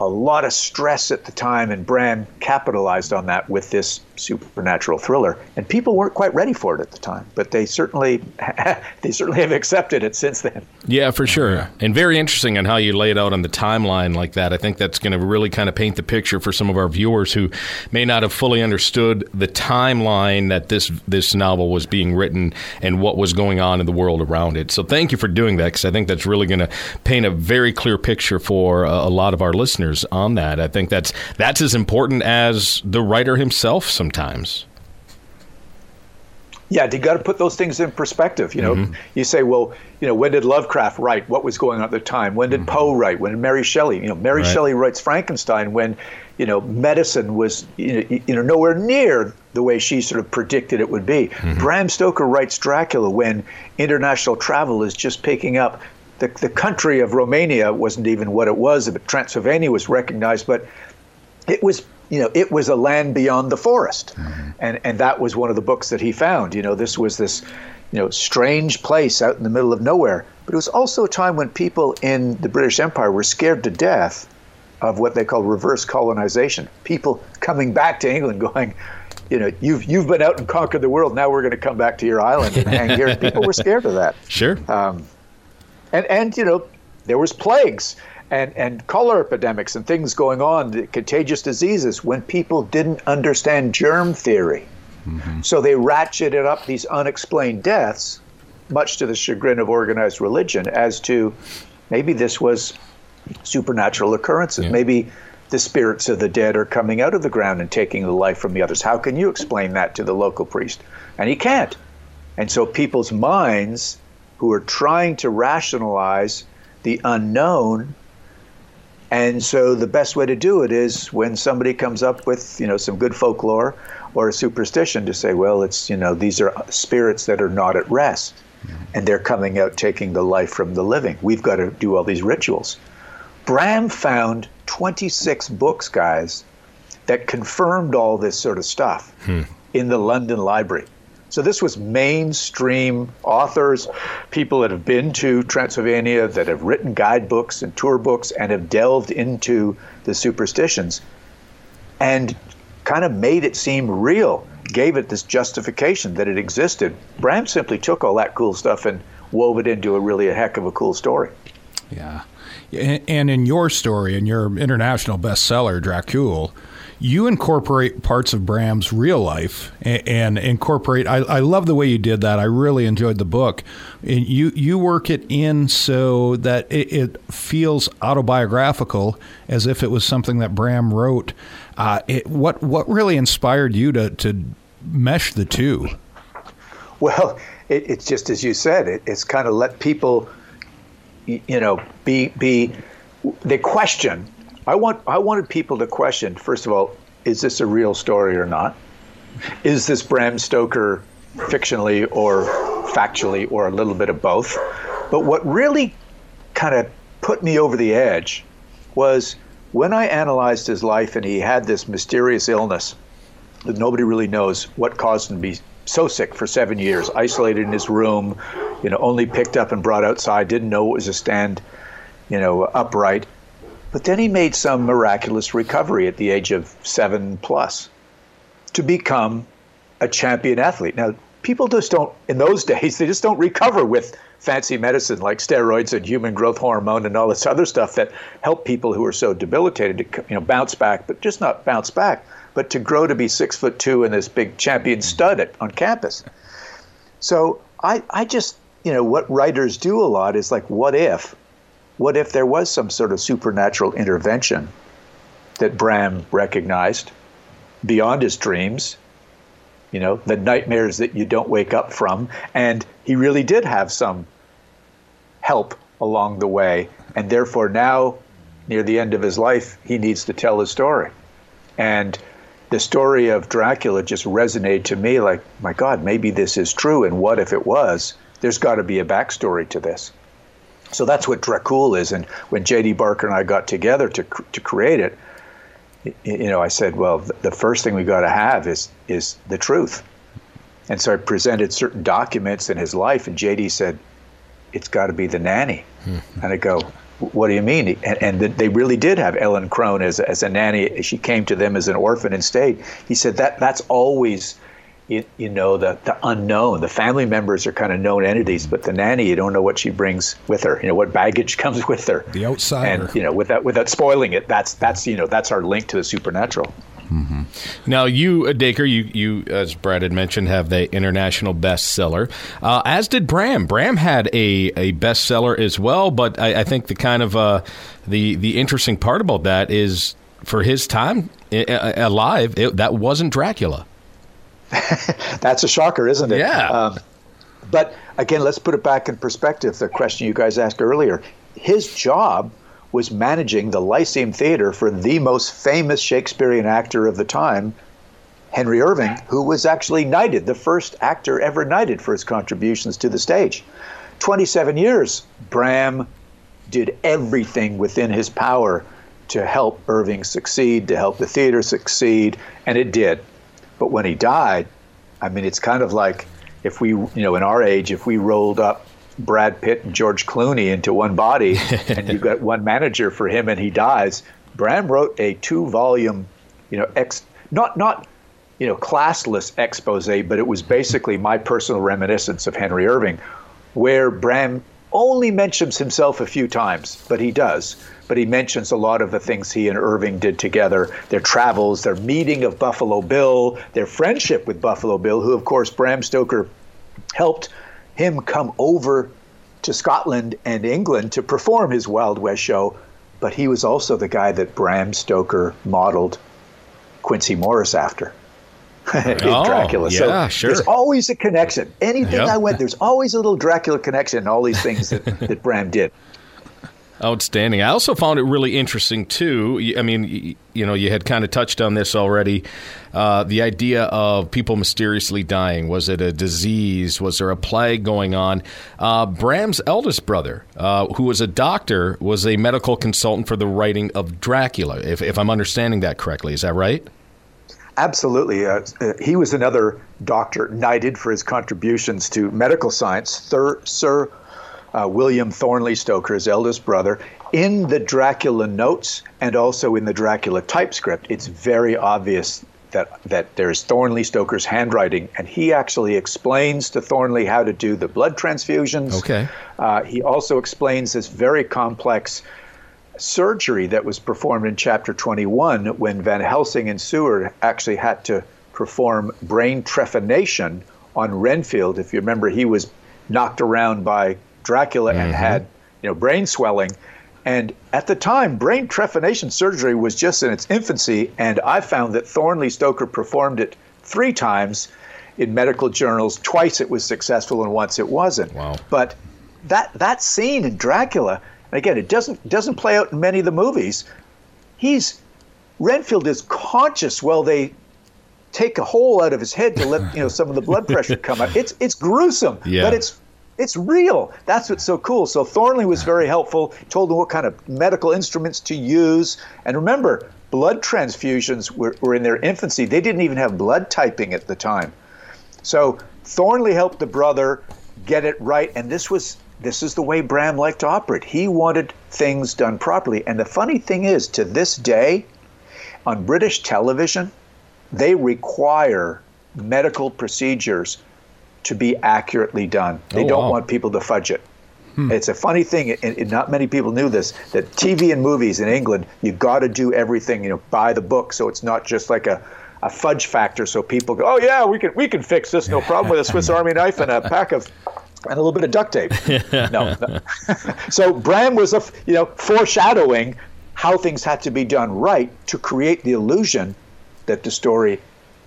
a lot of stress at the time, and Bram capitalized on that with this supernatural thriller. And people weren't quite ready for it at the time, but they certainly they certainly have accepted it since then. Yeah, for sure. And very interesting on how you lay it out on the timeline like that. I think that's going to really kind of paint the picture for some of our viewers who may not have fully understood the timeline that this this novel was being written and what was going on in the world around it. So thank you for doing that because I think that's really going to paint a very clear picture for a, a lot of our listeners on that. I think that's that's as important as the writer himself sometimes. Yeah, you got to put those things in perspective. You know, mm-hmm. you say, well, you know, when did Lovecraft write? What was going on at the time? When did mm-hmm. Poe write? When did Mary Shelley? You know, Mary right. Shelley writes Frankenstein when, you know, medicine was, you know, you know, nowhere near the way she sort of predicted it would be. Mm-hmm. Bram Stoker writes Dracula when international travel is just picking up the, the country of Romania wasn't even what it was, but Transylvania was recognized, but it was you know it was a land beyond the forest, mm-hmm. and and that was one of the books that he found. You know, this was this you know strange place out in the middle of nowhere, but it was also a time when people in the British Empire were scared to death of what they call reverse colonization. People coming back to England, going, you know, you've you've been out and conquered the world. Now we're going to come back to your island and hang here. People were scared of that. Sure. Um, and and you know there was plagues and and cholera epidemics and things going on, contagious diseases when people didn't understand germ theory. Mm-hmm. So they ratcheted up these unexplained deaths, much to the chagrin of organized religion, as to maybe this was supernatural occurrences. Yeah. Maybe the spirits of the dead are coming out of the ground and taking the life from the others. How can you explain that to the local priest? And he can't. And so people's minds who are trying to rationalize the unknown and so the best way to do it is when somebody comes up with, you know, some good folklore or a superstition to say, well, it's, you know, these are spirits that are not at rest and they're coming out taking the life from the living. We've got to do all these rituals. Bram found 26 books, guys, that confirmed all this sort of stuff hmm. in the London Library. So this was mainstream authors, people that have been to Transylvania, that have written guidebooks and tour books and have delved into the superstitions and kind of made it seem real, gave it this justification that it existed. Bram simply took all that cool stuff and wove it into a really a heck of a cool story. Yeah. And in your story, in your international bestseller, Dracul, you incorporate parts of Bram's real life and, and incorporate. I, I, love the way you did that. I really enjoyed the book. And you you work it in so that it, it feels autobiographical, as if it was something that Bram wrote. Uh, it, what what really inspired you to to mesh the two? Well, it, it's just as you said. it's kind of let people, you know, be be. They question I want I wanted people to question first of all, is this a real story or not? Is this Bram Stoker fictionally or factually or a little bit of both? But what really kind of put me over the edge was when I analyzed his life and he had this mysterious illness that nobody really knows what caused him to be so sick for seven years, isolated in his room, you know, only picked up and brought outside, didn't know what was a stand, you know, upright. But then he made some miraculous recovery at the age of seven plus to become a champion athlete. Now, people just don't, in those days, they just don't recover with fancy medicine like steroids and human growth hormone and all this other stuff that help people who are so debilitated to you know bounce back, but just not bounce back, but to grow to be six foot two and this big champion mm-hmm. stud at, on campus. So I, I just, you know, what writers do a lot is like, what if? What if there was some sort of supernatural intervention that Bram recognized beyond his dreams? You know, the nightmares that you don't wake up from. And he really did have some help along the way. And therefore, now, near the end of his life, he needs to tell his story. And the story of Dracula just resonated to me like, my God, maybe this is true. And what if it was? There's got to be a backstory to this. So that's what Dracul is. And when J.D. Barker and I got together to to create it, you know, I said, well, the first thing we got to have is is the truth. And so I presented certain documents in his life, and JD said, "It's got to be the nanny." Mm-hmm. And I go, "What do you mean?" And, and they really did have Ellen Crone as as a nanny. She came to them as an orphan and stayed. He said that that's always you, you know the, the unknown the family members are kind of known entities but the nanny you don't know what she brings with her you know what baggage comes with her the outsider and you know without without spoiling it that's that's you know that's our link to the supernatural mm-hmm. Now, you, Dacre, you, you, as Brad had mentioned, have the international bestseller, uh, as did Bram. Bram had a, a bestseller as well, but I, I think the kind of uh, the the interesting part about that is for his time alive, it, that wasn't Dracula. That's a shocker, isn't it? Yeah. Um, but again, let's put it back in perspective. The question you guys asked earlier his job was managing the Lyceum Theater for the most famous Shakespearean actor of the time, Henry Irving, who was actually knighted, the first actor ever knighted for his contributions to the stage. 27 years, Bram did everything within his power to help Irving succeed, to help the theater succeed, and it did. But when he died, I mean, it's kind of like if we, you know, in our age, if we rolled up Brad Pitt and George Clooney into one body and you've got one manager for him and he dies, Bram wrote a two volume, you know, ex, not, not, you know, classless expose, but it was basically my personal reminiscence of Henry Irving, where Bram only mentions himself a few times, but he does but he mentions a lot of the things he and Irving did together their travels, their meeting of Buffalo Bill, their friendship with Buffalo Bill, who, of course, Bram Stoker helped him come over to Scotland and England to perform his Wild West show. But he was also the guy that Bram Stoker modeled Quincey Morris after. oh, Dracula. Yeah, so sure. there's always a connection. Anything yep. I went, there's always a little Dracula connection in all these things that, that Bram did. Outstanding. I also found it really interesting too. I mean, you know, you had kind of touched on this already. Uh, the idea of people mysteriously dying. Was it a disease? Was there a plague going on? Uh, Bram's eldest brother, uh, who was a doctor, was a medical consultant for the writing of Dracula. If, if I'm understanding that correctly, is that right? Absolutely. Uh, uh, he was another doctor knighted for his contributions to medical science. Thir- Sir uh, William Thornley Stoker, his eldest brother, in the Dracula notes and also in the Dracula typescript, it's very obvious that that there's Thornley Stoker's handwriting, and he actually explains to Thornley how to do the blood transfusions. Okay. Uh, he also explains this very complex surgery that was performed in chapter 21 when Van Helsing and Seward actually had to perform brain trephination on Renfield. If you remember, he was knocked around by Dracula mm-hmm. and had you know brain swelling. And at the time, brain trephination surgery was just in its infancy, and I found that Thornley Stoker performed it three times in medical journals. Twice it was successful, and once it wasn't. Wow. But that that scene in Dracula, again, it doesn't doesn't play out in many of the movies. He's Renfield is conscious while they take a hole out of his head to let you know some of the blood pressure come out. It's it's gruesome, yeah. but it's it's real. That's what's so cool. So Thornley was very helpful, told him what kind of medical instruments to use. And remember, blood transfusions were, were in their infancy. They didn't even have blood typing at the time. So Thornley helped the brother get it right. And this was this is the way Bram liked to operate. He wanted things done properly. And the funny thing is, to this day, on British television, they require medical procedures to be accurately done. They oh, don't wow. want people to fudge it. Hmm. It's a funny thing, and, and, not many people knew this. That TV and movies in England, you got to do everything, you know, by the book. So it's not just like a, a fudge factor. So people go, oh yeah, we can we can fix this, no problem with a Swiss Army knife and a pack of and a little bit of duct tape. no, no. so Bram was a you know foreshadowing how things had to be done right to create the illusion that the story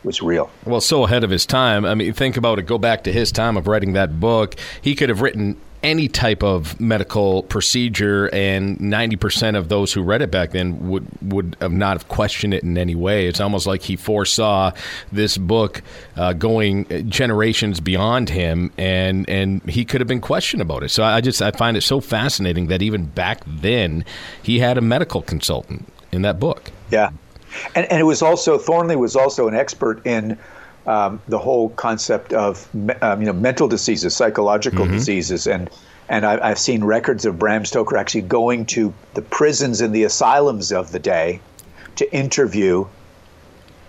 was real. Well, so ahead of his time. I mean, think about it. Go back to his time of writing that book. He could have written any type of medical procedure, and 90% of those who read it back then would, would have not have questioned it in any way. It's almost like he foresaw this book uh, going generations beyond him, and, and he could have been questioned about it. So I just I find it so fascinating that even back then he had a medical consultant in that book. Yeah. And, and it was also Thornley was also an expert in um, the whole concept of um, you know mental diseases, psychological mm-hmm. diseases, and and I, have seen records of Bram Stoker actually going to the prisons and the asylums of the day to interview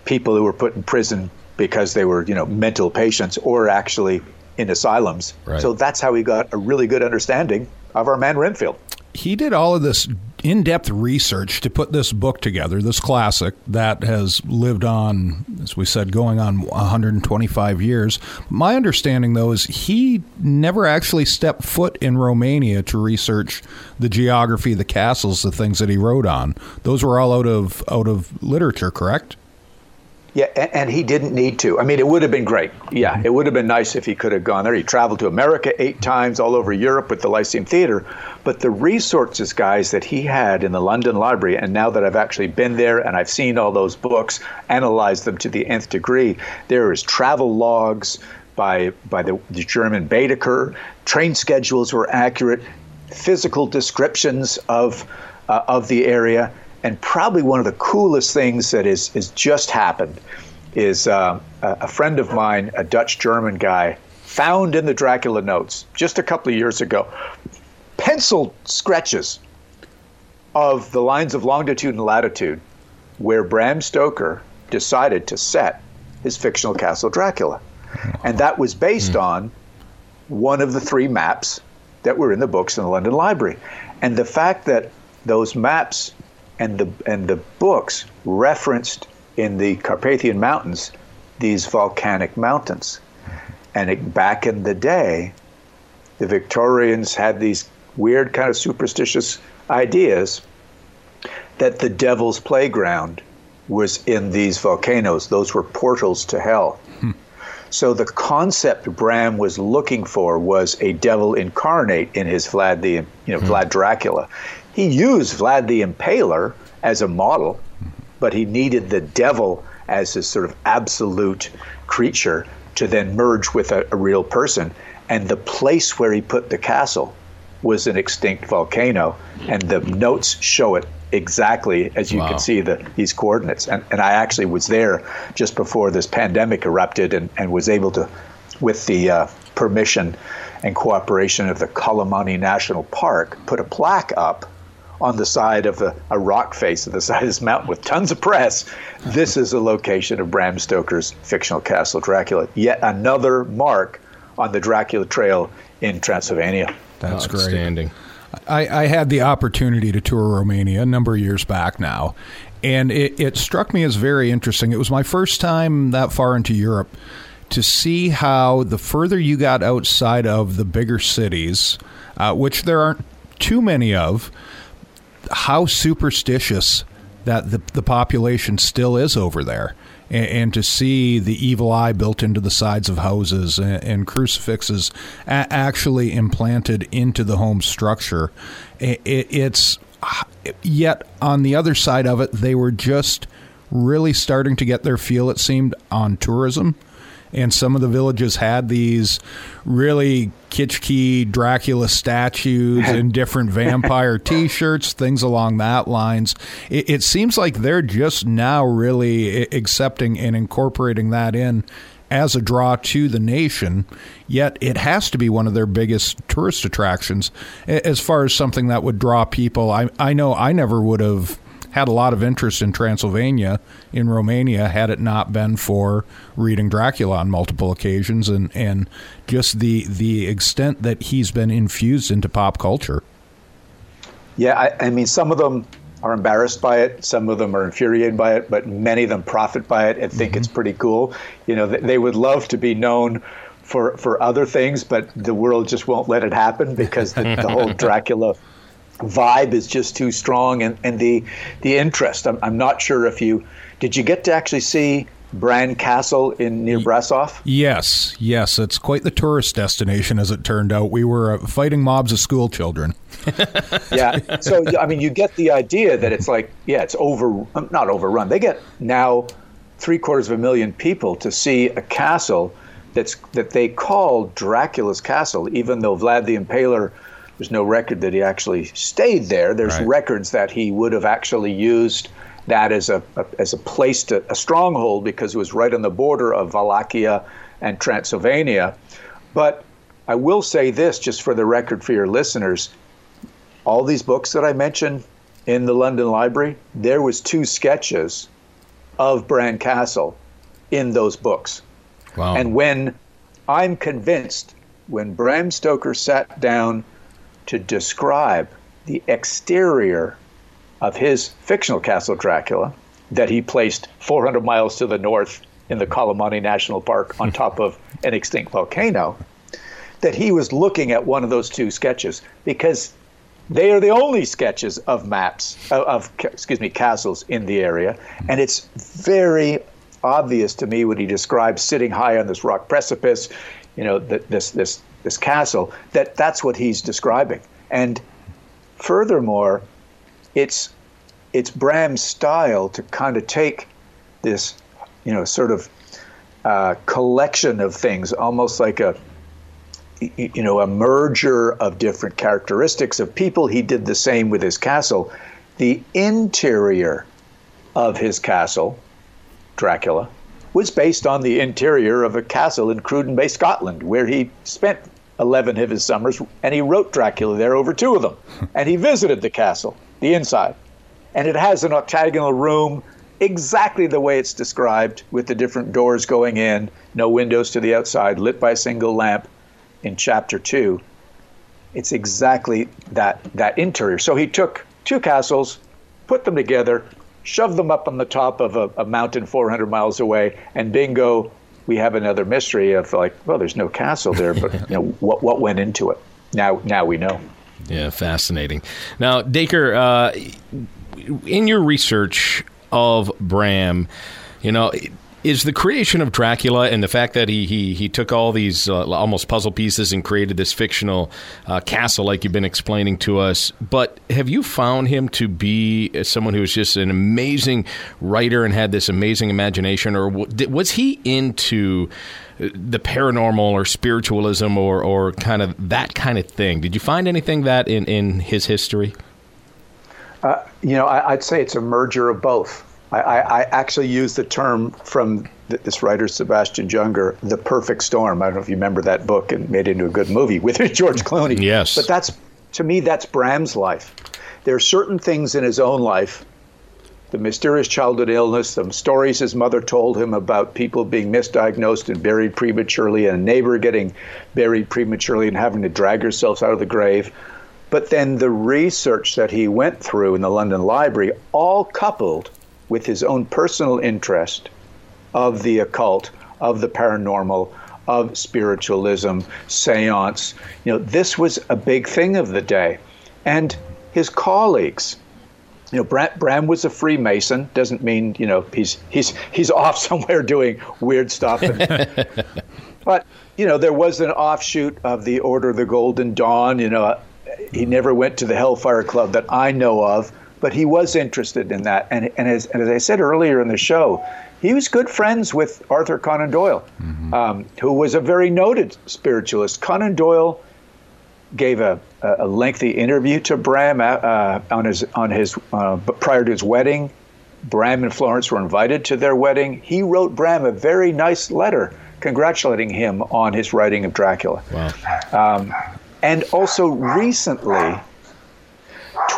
people who were put in prison because they were you know mental patients or actually in asylums. Right. So that's how he got a really good understanding of our man Renfield he did all of this in-depth research to put this book together, this classic that has lived on, as we said, going on 125 years. My understanding, though, is he never actually stepped foot in Romania to research the geography, the castles, the things that he wrote on. Those were all out of out of literature, correct? Yeah, and, he didn't need to. I mean, it would have been great. Yeah, it would have been nice if he could have gone there. He traveled to America eight times, all over Europe with the Lyceum Theater. But the resources, guys, that he had in the London Library, and now that I've actually been there and I've seen all those books, analyzed them to the nth degree, there is travel logs by by the, the German Baedeker. Train schedules were accurate. Physical descriptions of uh, of the area and probably one of the coolest things that is, is just happened is uh, a friend of mine, a Dutch German guy, found in the Dracula notes just a couple of years ago penciled sketches of the lines of longitude and latitude where Bram Stoker decided to set his fictional castle Dracula. And that was based mm. on one of the three maps that were in the books in the London Library. And the fact that those maps and the and the books referenced in the Carpathian Mountains these volcanic mountains. And it, back in the day, the Victorians had these weird kind of superstitious ideas that the devil's playground was in these volcanoes. Those were portals to hell. Hmm. So the concept Bram was looking for was a devil incarnate in his Vlad the you know hmm. Vlad Dracula. He used Vlad the Impaler as a model, but he needed the devil as a sort of absolute creature to then merge with a, a real person. And the place where he put the castle was an extinct volcano, and the notes show it exactly as you wow. can see the, these coordinates. And, and I actually was there just before this pandemic erupted and, and was able to, with the uh, permission and cooperation of the Calimani National Park, put a plaque up on the side of a, a rock face of the side of this mountain with tons of press. This is a location of Bram Stoker's fictional castle Dracula. Yet another mark on the Dracula Trail in Transylvania. That's great. I, I, had the opportunity to tour Romania a number of years back now, and it, it struck me as very interesting. It was my first time that far into Europe to see how the further you got outside of the bigger cities, uh, which there aren't too many of, how superstitious that the, the population still is over there. And, and, to see the evil eye built into the sides of houses and, and crucifixes a- actually implanted into the home structure, it, it's yet on the other side of it, they were just really starting to get their feel, it seemed, on tourism and some of the villages had these really kitschy Dracula statues and different vampire T-shirts, things along that lines. It, it, seems like they're just now really accepting and incorporating that in as a draw to the nation. Yet it has to be one of their biggest tourist attractions as far as something that would draw people. I I know I never would have had a lot of interest in Transylvania in Romania had it not been for reading Dracula on multiple occasions and, and just the the extent that he's been infused into pop culture. Yeah, I, I mean, some of them are embarrassed by it. Some of them are infuriated by it, but many of them profit by it and think mm-hmm. it's pretty cool. You know, they would love to be known for for other things, but the world just won't let it happen because the, the whole Dracula vibe is just too strong and, and the the interest. I'm, I'm not sure if you did you get to actually see Bran Castle in near Brasov? Yes, yes, it's quite the tourist destination as it turned out. We were uh, fighting mobs of school children. yeah, so I mean, you get the idea that it's like, yeah, it's over, um, not overrun. They get now three quarters of a million people to see a castle that's that they call Dracula's castle, even though Vlad the Impaler there's no record that he actually stayed there. There's right. records that he would have actually used that as a, a as a place to a stronghold because it was right on the border of Wallachia and Transylvania. But I will say this, just for the record for your listeners, all these books that I mentioned in the London Library, there was two sketches of Bran Castle in those books. Wow. And when I'm convinced, when Bram Stoker sat down to describe the exterior of his fictional castle Dracula that he placed 400 miles to the north in the Calimani National Park on hmm. top of an extinct volcano, that he was looking at one of those two sketches because they are the only sketches of maps of, of excuse me castles in the area, hmm. and it's very obvious to me when he describes sitting high on this rock precipice, you know, this this this castle, that that's what he's describing. And furthermore, it's it's Bram's style to kind of take this, you know, sort of uh, collection of things, almost like a you know a merger of different characteristics of people. He did the same with his castle. The interior of his castle, Dracula, was based on the interior of a castle in Cruden Bay, Scotland, where he spent 11 of his summers, and he wrote Dracula there over two of them. and he visited the castle, the inside. And it has an octagonal room exactly the way it's described, with the different doors going in, no windows to the outside, lit by a single lamp in chapter two. It's exactly that, that interior. So he took two castles, put them together, shove them up on the top of a, a mountain 400 miles away, and bingo, we have another mystery of like, well, there's no castle there, but you know what what went into it. Now now we know. Yeah, fascinating. Now, Dacre, uh, in your research, of Bram, you know, is the creation of Dracula and the fact that he he, he took all these uh, almost puzzle pieces and created this fictional uh, castle, like you've been explaining to us. But have you found him to be someone who was just an amazing writer and had this amazing imagination, or was he into the paranormal or spiritualism or or kind of that kind of thing? Did you find anything that in in his history? Uh, you know, I, I'd say it's a merger of both. I, I, actually use the term from this writer Sebastian Junger, "the perfect storm." I don't know if you remember that book and made it into a good movie with George Clooney. Yes, but that's to me that's Bram's life. There are certain things in his own life, the mysterious childhood illness, the stories his mother told him about people being misdiagnosed and buried prematurely, and a neighbor getting buried prematurely and having to drag herself out of the grave. But then the research that he went through in the London Library, all coupled with his own personal interest of the occult, of the paranormal, of spiritualism, seance. You know, this was a big thing of the day. And his colleagues, you know, Bram, Bram was a Freemason. Doesn't mean you know he's he's he's off somewhere doing weird stuff. And, but you know, there was an offshoot of the Order of the Golden Dawn. You know, he never went to the Hellfire Club that I know of but he was interested in that. And, and, as, and as I said earlier in the show, he was good friends with Arthur Conan Doyle, mm-hmm. um, who was a very noted spiritualist. Conan Doyle gave a, a lengthy interview to Bram uh, uh, on his on his uh, prior to his wedding. Bram and Florence were invited to their wedding. He wrote Bram a very nice letter congratulating him on his writing of Dracula. Wow. Um, and also recently,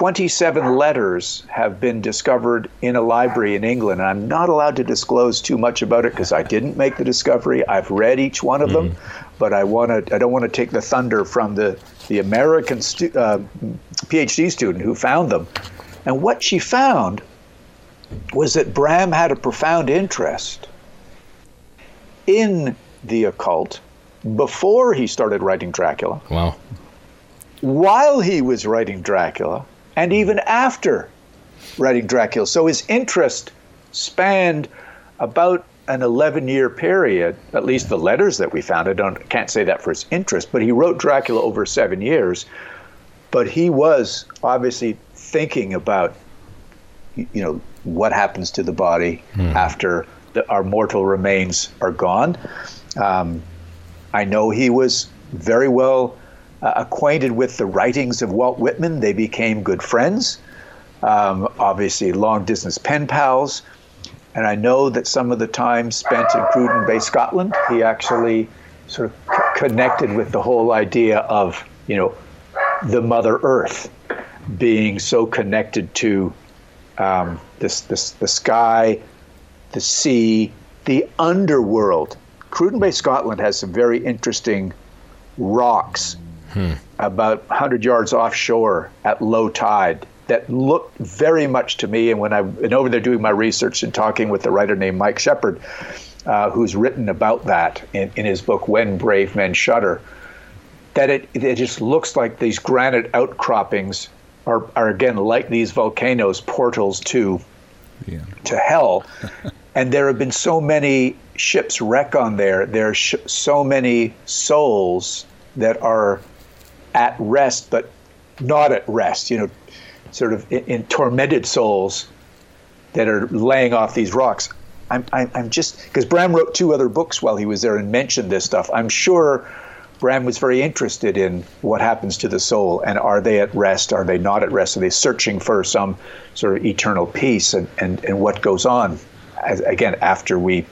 27 letters have been discovered in a library in England. And I'm not allowed to disclose too much about it because I didn't make the discovery. I've read each one of mm. them, mm-hmm. but I want to. I don't want to take the thunder from the the American stu- uh, PhD student who found them. And what she found was that Bram had a profound interest in the occult before he started writing Dracula. Wow. While he was writing Dracula, and even after writing Dracula. So his interest spanned about an 11 year period, at least the letters that we found. I don't, can't say that for his interest, but he wrote Dracula over seven years. But he was obviously thinking about, you know, what happens to the body mm. after the, our mortal remains are gone. Um, I know he was very well uh, acquainted with the writings of Walt Whitman. They became good friends, um, obviously, long distance pen pals. And I know that some of the time spent in Cruden Bay, Scotland, he actually sort of c- connected with the whole idea of, you know, the Mother Earth being so connected to um, this, this, the sky, the sea, the underworld. Cruden Bay, Scotland has some very interesting rocks hmm. about 100 yards offshore at low tide that looked very much to me. And when I've been over there doing my research and talking with a writer named Mike Shepherd, uh, who's written about that in, in his book, When Brave Men Shudder, that it, it just looks like these granite outcroppings are, are again like these volcanoes, portals to, yeah. to hell. and there have been so many ships wreck on there. There are sh- so many souls that are at rest, but not at rest, you know, sort of in, in tormented souls that are laying off these rocks. I'm, I'm, I'm just, because Bram wrote two other books while he was there and mentioned this stuff. I'm sure Bram was very interested in what happens to the soul and are they at rest? Are they not at rest? Are they searching for some sort of eternal peace and, and, and what goes on, as, again, after we,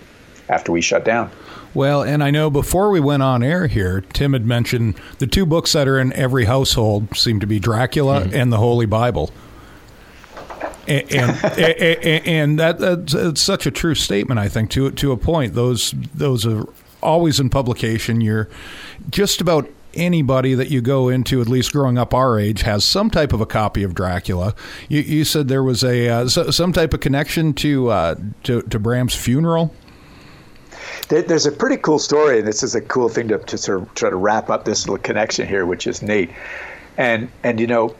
after we shut down? Well, and I know before we went on air here, Tim had mentioned the two books that are in every household seem to be Dracula mm-hmm. and the Holy Bible. And and, and, and that that's, such a true statement. I think to to a point. Those those are always in publication. You're just about anybody that you go into, at least growing up our age, has some type of a copy of Dracula. You, you said there was a uh, some type of connection to, uh, to to Bram's funeral there's a pretty cool story, and this is a cool thing to, to sort of try to wrap up this little connection here, which is neat. And and you know,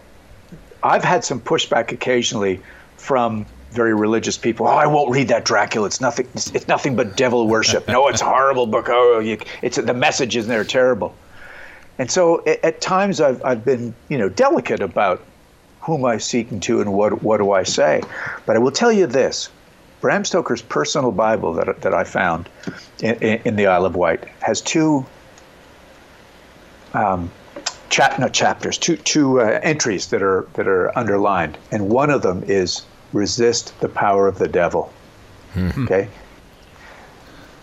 I've had some pushback occasionally from very religious people. Oh, I won't read that Dracula. It's nothing. It's, it's nothing but devil worship. No, it's a horrible book. Oh, you, it's the messages in there are terrible. And so at, at, times I've I've been you know delicate about whom I'm seeking to and what what do I say. But I will tell you this: Bram Stoker's personal Bible that that I found in, in the Isle of Wight has two. Um, chap, no, chapters, two two uh, entries that are that are underlined, and one of them is resist the power of the devil. Mm-hmm. Okay.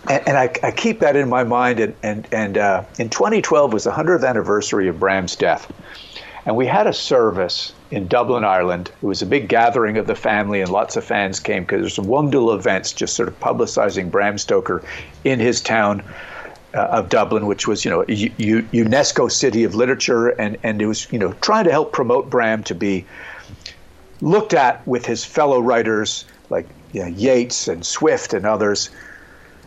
And, and I, I, keep that in my mind. And, and, and uh, in 2012 was the 100th anniversary of Bram's death. And we had a service in Dublin, Ireland. It was a big gathering of the family, and lots of fans came because there's some wonderful events just sort of publicizing Bram Stoker in his town. Uh, of Dublin, which was you know a U- UNESCO City of Literature, and and it was you know trying to help promote Bram to be looked at with his fellow writers like you know, Yeats and Swift and others.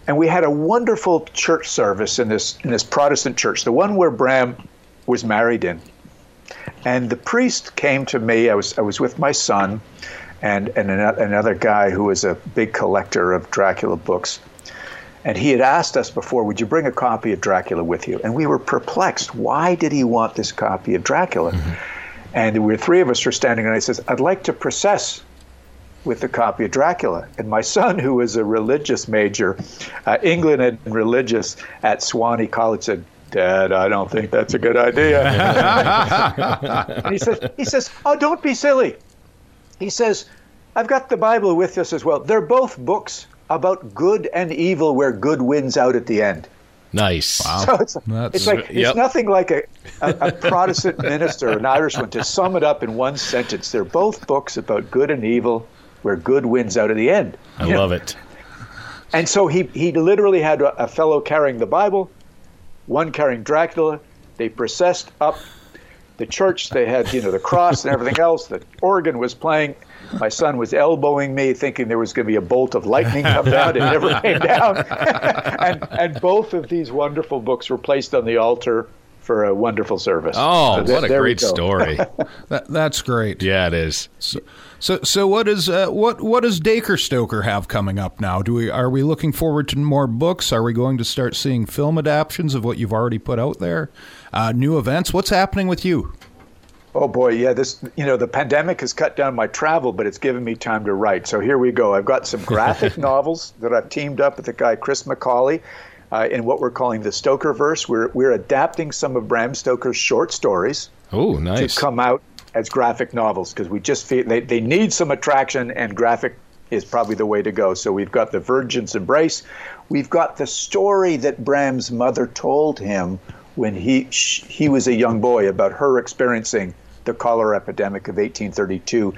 And we had a wonderful church service in this in this Protestant church, the one where Bram was married in. And the priest came to me. I was I was with my son, and and another guy who was a big collector of Dracula books. And he had asked us before, would you bring a copy of Dracula with you? And we were perplexed. Why did he want this copy of Dracula? Mm-hmm. And we were three of us were standing, and I says, I'd like to process with the copy of Dracula. And my son, who was a religious major, uh, England and religious at Sewanee College, said, Dad, I don't think that's a good idea. he says, he says, Oh, don't be silly. He says, I've got the Bible with us as well. They're both books about good and evil where good wins out at the end. Nice. Wow. So it's, it's like yep. it's nothing like a, a, a Protestant minister, an Irishman, to sum it up in one sentence. They're both books about good and evil, where good wins out at the end. I you love know? it. And so he he literally had a, a fellow carrying the Bible, one carrying Dracula. They processed up the church. They had you know the cross and everything else. The organ was playing, my son was elbowing me, thinking there was going to be a bolt of lightning come down. It never came down. and, and both of these wonderful books were placed on the altar for a wonderful service. Oh, so what a great story! that, that's great. Yeah, it is. So, so, so what is uh, what what does Dacre Stoker have coming up now? Do we are we looking forward to more books? Are we going to start seeing film adaptations of what you've already put out there? Uh, new events? What's happening with you? Oh boy, yeah. This, you know, the pandemic has cut down my travel, but it's given me time to write. So here we go. I've got some graphic novels that I've teamed up with the guy Chris McAuley uh, in what we're calling the Stokerverse. We're we're adapting some of Bram Stoker's short stories. Oh, nice. To come out as graphic novels because we just feel they, they need some attraction and graphic is probably the way to go. So we've got the Virgin's Embrace. We've got the story that Bram's mother told him when he he was a young boy about her experiencing the cholera epidemic of 1832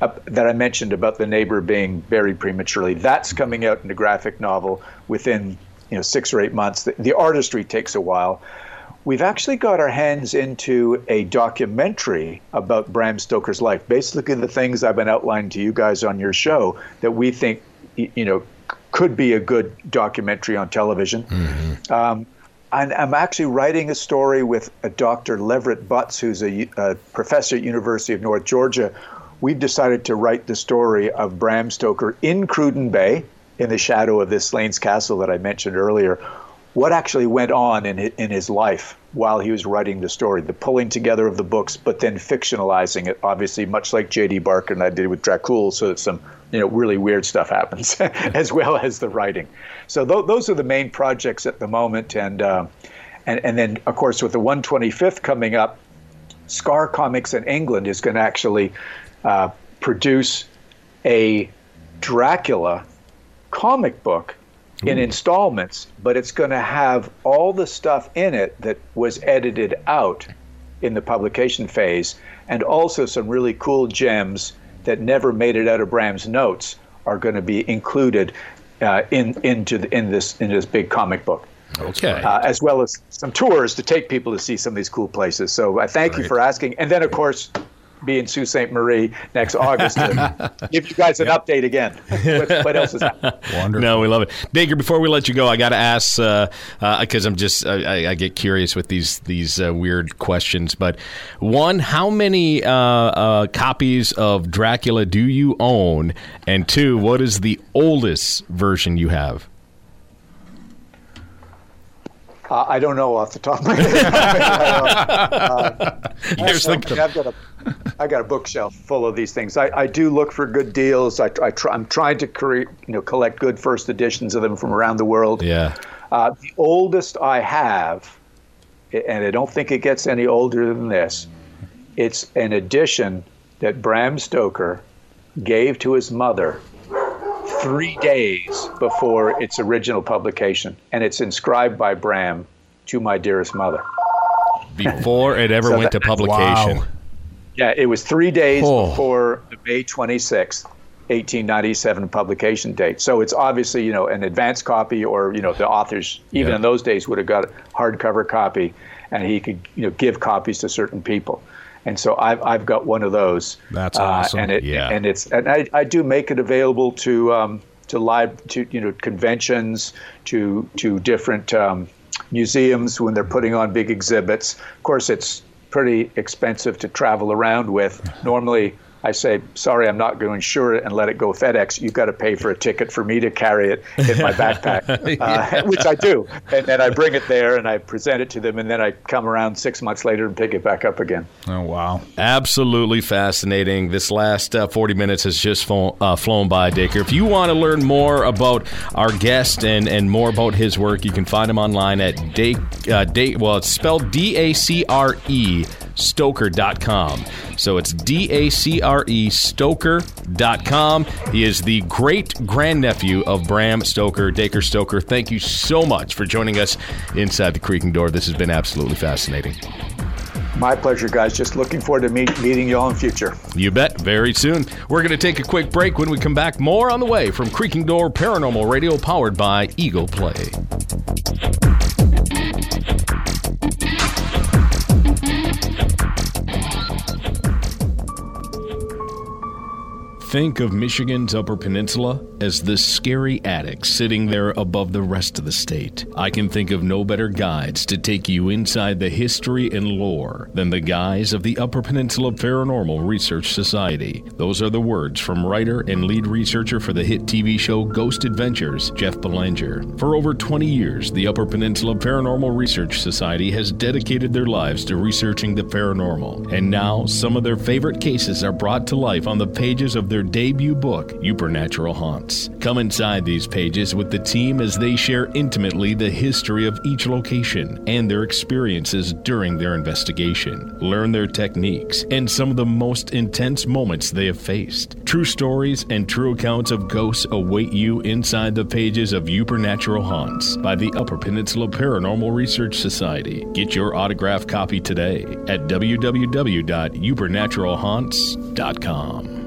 uh, that I mentioned about the neighbor being buried prematurely. That's coming out in a graphic novel within you know six or eight months. The, the artistry takes a while. We've actually got our hands into a documentary about Bram Stoker's life. Basically, the things I've been outlining to you guys on your show that we think you know could be a good documentary on television. Mm-hmm. Um, and I'm actually writing a story with a Dr. Leverett Butts, who's a, a, professor at University of North Georgia. We've decided to write the story of Bram Stoker in Cruden Bay, in the shadow of this Slains Castle that I mentioned earlier. What actually went on in in his life while he was writing the story, the pulling together of the books, but then fictionalizing it, obviously, much like J.D. Barker and I did with Dracul, so that some you know really weird stuff happens, as well as the writing. So th- those are the main projects at the moment, and uh, and and then of course with the 125th coming up, Scar Comics in England is going to actually uh, produce a Dracula comic book. In installments, but it's going to have all the stuff in it that was edited out in the publication phase, and also some really cool gems that never made it out of Bram's notes are going to be included uh, in into the, in this in this big comic book. Okay. Uh, as well as some tours to take people to see some of these cool places. So I thank Great. you for asking. And then, of course, be in Sault Ste. Marie next August to give you guys an update again. what, what else is happening? Wonderful. No, we love it, Dacre. Before we let you go, I got to ask because uh, uh, I'm just I, I, get curious with these these uh, weird questions. But one, how many uh, uh, copies of Dracula do you own? And two, what is the oldest version you have? Uh, I don't know off the top of my head. uh, Here's the... I've got a, I got a bookshelf full of these things. I, I do look for good deals. I, I try, I'm trying to create, you know, collect good first editions of them from around the world. Yeah. Uh, the oldest I have, and I don't think it gets any older than this. It's an edition that Bram Stoker gave to his mother three days before its original publication, and it's inscribed by Bram to my dearest mother. Before it ever so went that, to publication. Wow. Yeah, it was three days oh. before the May 26th, 1897 publication date. So it's obviously, you know, an advance copy or, you know, the authors, even yeah. in those days, would have got a hardcover copy and he could, you know, give copies to certain people and so I've I've got one of those. That's awesome. Uh, and it yeah. and it's and I, I do make it available to um, to live to you know conventions to to different um, museums when they're putting on big exhibits. Of course, it's pretty expensive to travel around with. Normally, I say, sorry, I'm not going to insure it and let it go FedEx. You've got to pay for a ticket for me to carry it in my backpack, uh, which I do. And then I bring it there and I present it to them, and then I come around six months later and pick it back up again. Oh, wow. Absolutely fascinating. This last uh, 40 minutes has just flown, uh, flown by, Dacre. If you want to learn more about our guest and, and more about his work, you can find him online at Dake, uh, well, it's spelled D A C R E Stoker.com. So it's D A C R E Stoker.com. He is the great grandnephew of Bram Stoker, Dacre Stoker. Thank you so much for joining us inside the Creaking Door. This has been absolutely fascinating. My pleasure, guys. Just looking forward to meet, meeting you all in future. You bet. Very soon. We're going to take a quick break. When we come back, more on the way from Creaking Door Paranormal Radio, powered by Eagle Play. Think of Michigan's Upper Peninsula as the scary attic sitting there above the rest of the state. I can think of no better guides to take you inside the history and lore than the guys of the Upper Peninsula Paranormal Research Society. Those are the words from writer and lead researcher for the hit TV show Ghost Adventures, Jeff Belanger. For over 20 years, the Upper Peninsula Paranormal Research Society has dedicated their lives to researching the paranormal, and now some of their favorite cases are brought to life on the pages of their debut book, Supernatural Haunts. Come inside these pages with the team as they share intimately the history of each location and their experiences during their investigation. Learn their techniques and some of the most intense moments they have faced. True stories and true accounts of ghosts await you inside the pages of Supernatural Haunts by the Upper Peninsula Paranormal Research Society. Get your autographed copy today at www.supernaturalhaunts.com.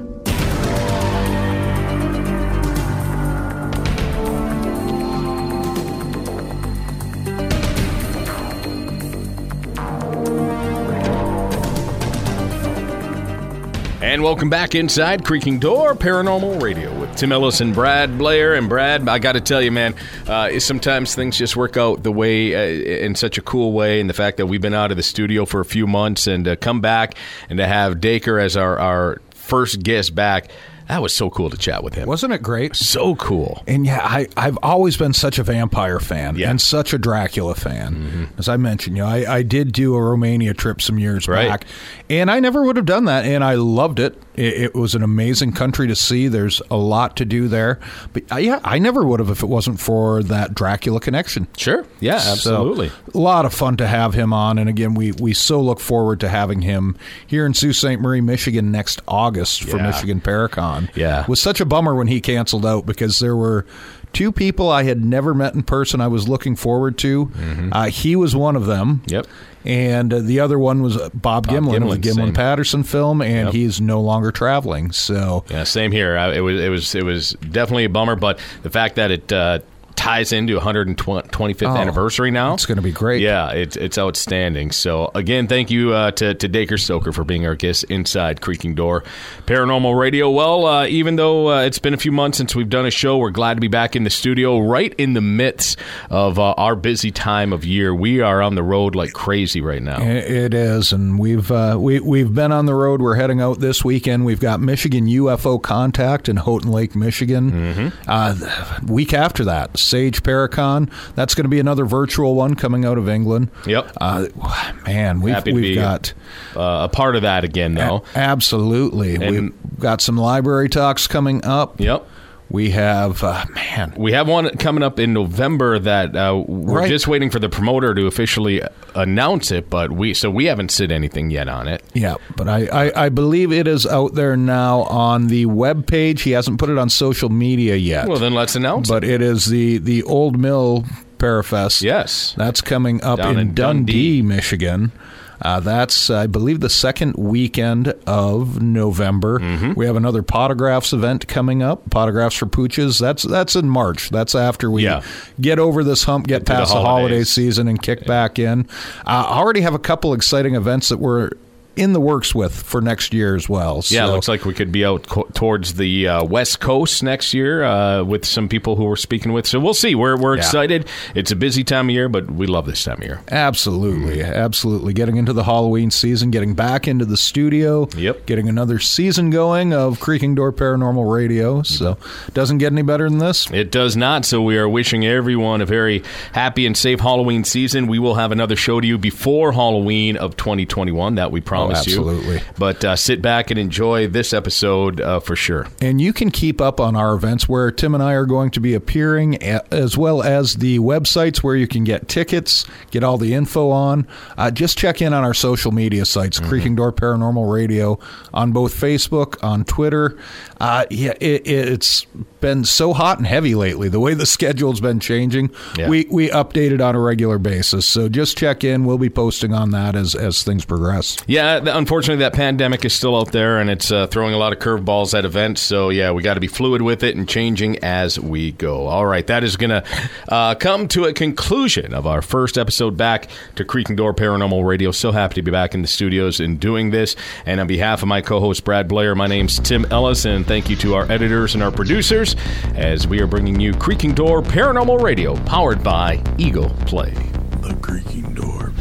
And welcome back inside Creaking Door Paranormal Radio with Tim Ellis and Brad Blair. And Brad, I got to tell you, man, uh, sometimes things just work out the way uh, in such a cool way. And the fact that we've been out of the studio for a few months and uh, come back and to have Dacre as our, our first guest back that was so cool to chat with him. Wasn't it great? So cool. And yeah, I, I've always been such a vampire fan yeah. and such a Dracula fan. Mm-hmm. As I mentioned, you know, I, I did do a Romania trip some years right. back, and I never would have done that, and I loved it. It, it was an amazing country to see. There's a lot to do there, but uh, yeah, I never would have if it wasn't for that Dracula connection. Sure. Yeah, absolutely. So, a lot of fun to have him on, and again, we we so look forward to having him here in Sault Ste. Marie, Michigan next August for yeah. Michigan Paracon on. Yeah. It was such a bummer when he canceled out because there were two people I had never met in person I was looking forward to. Mm-hmm. Uh, he was one of them. Yep. And uh, the other one was Bob, Bob Gimlin, Gimlin, the Gimlin Patterson film, and yep. he's no longer traveling. So yeah, same here. I, it was it was it was definitely a bummer, but the fact that it uh, ties into 125th Oh, anniversary now. it's gonna be great. Yeah, it's it's outstanding. So again, thank you uh, to to Dacre Stoker for being our guest inside Creaking Door Paranormal Radio. Well, uh, even though uh, it's been a few months since we've done a show, we're glad to be back in the studio, right in the midst of uh, our busy time of year. We are on the road like crazy right now. It it is, and we've uh, we we've been on the road. We're heading out this weekend. We've got Michigan UFO Contact in Houghton Lake, Michigan. Mm-hmm. Uh, week after that, Sage Paracon. That's going to be another virtual one coming out of England. Yep. Uh, man, we've we've got uh, a part of that again, though. absolutely. And- we've got some library talks coming up. Yep. We have uh, man. We have one coming up in November that uh, we're Right. just waiting for the promoter to officially announce it, but we so we haven't said anything yet on it. Yeah, but I, I, I believe it is out there now on the web page. He hasn't put it on social media yet. Well, then let's announce but it is the the Old Mill Parafest. Yes. That's coming up Down in, in Dundee, Dundee. Michigan. Uh, that's, I believe, the second weekend of November. Mm-hmm. We have another Potographs event coming up. Potographs for Pooches. That's that's in March. That's after we Yeah. get over this hump, get, Get to the past the, holiday season, and kick back in. Uh, I already have a couple exciting events that we're in the works with for next year as well. Yeah, So- it looks like we could be out co- towards the uh, West Coast next year uh, with some people who we're speaking with. So we'll see. We're we're Yeah. excited. It's a busy time of year, but we love this time of year. Absolutely, absolutely. Getting into the Halloween season, getting back into the studio. Yep. Getting another season going of Creaking Door Paranormal Radio. So, doesn't get any better than this. It does not. So we are wishing everyone a very happy and safe Halloween season. We will have another show to you before Halloween of 2021 that we promise absolutely. you. But uh, sit back and enjoy this episode uh, for sure. And you can keep up on our events where Tim and I are going to be appearing, as well as the websites where you can get tickets, get all the info on. Uh, just check in on our social media sites, Creaking Door Paranormal Radio, on both Facebook, on Twitter. Uh, yeah, it, it's been so hot and heavy lately. The way the schedule's been changing, Yeah. we we update it on a regular basis. So just check in. We'll be posting on that as as things progress. Yeah, th- unfortunately, that pandemic is still out there, and it's uh, throwing a lot of curveballs at events. So yeah, we got to be fluid with it and changing as we go. All right, that is going to uh, come to a conclusion of our first episode back to Creaking Door Paranormal Radio. So happy to be back in the studios and doing this. And on behalf of my co-host Brad Blair, my name's Tim Ellis, and thank you to our editors and our producers as we are bringing you Creaking Door Paranormal Radio, powered by Eagle Play. The creaking door.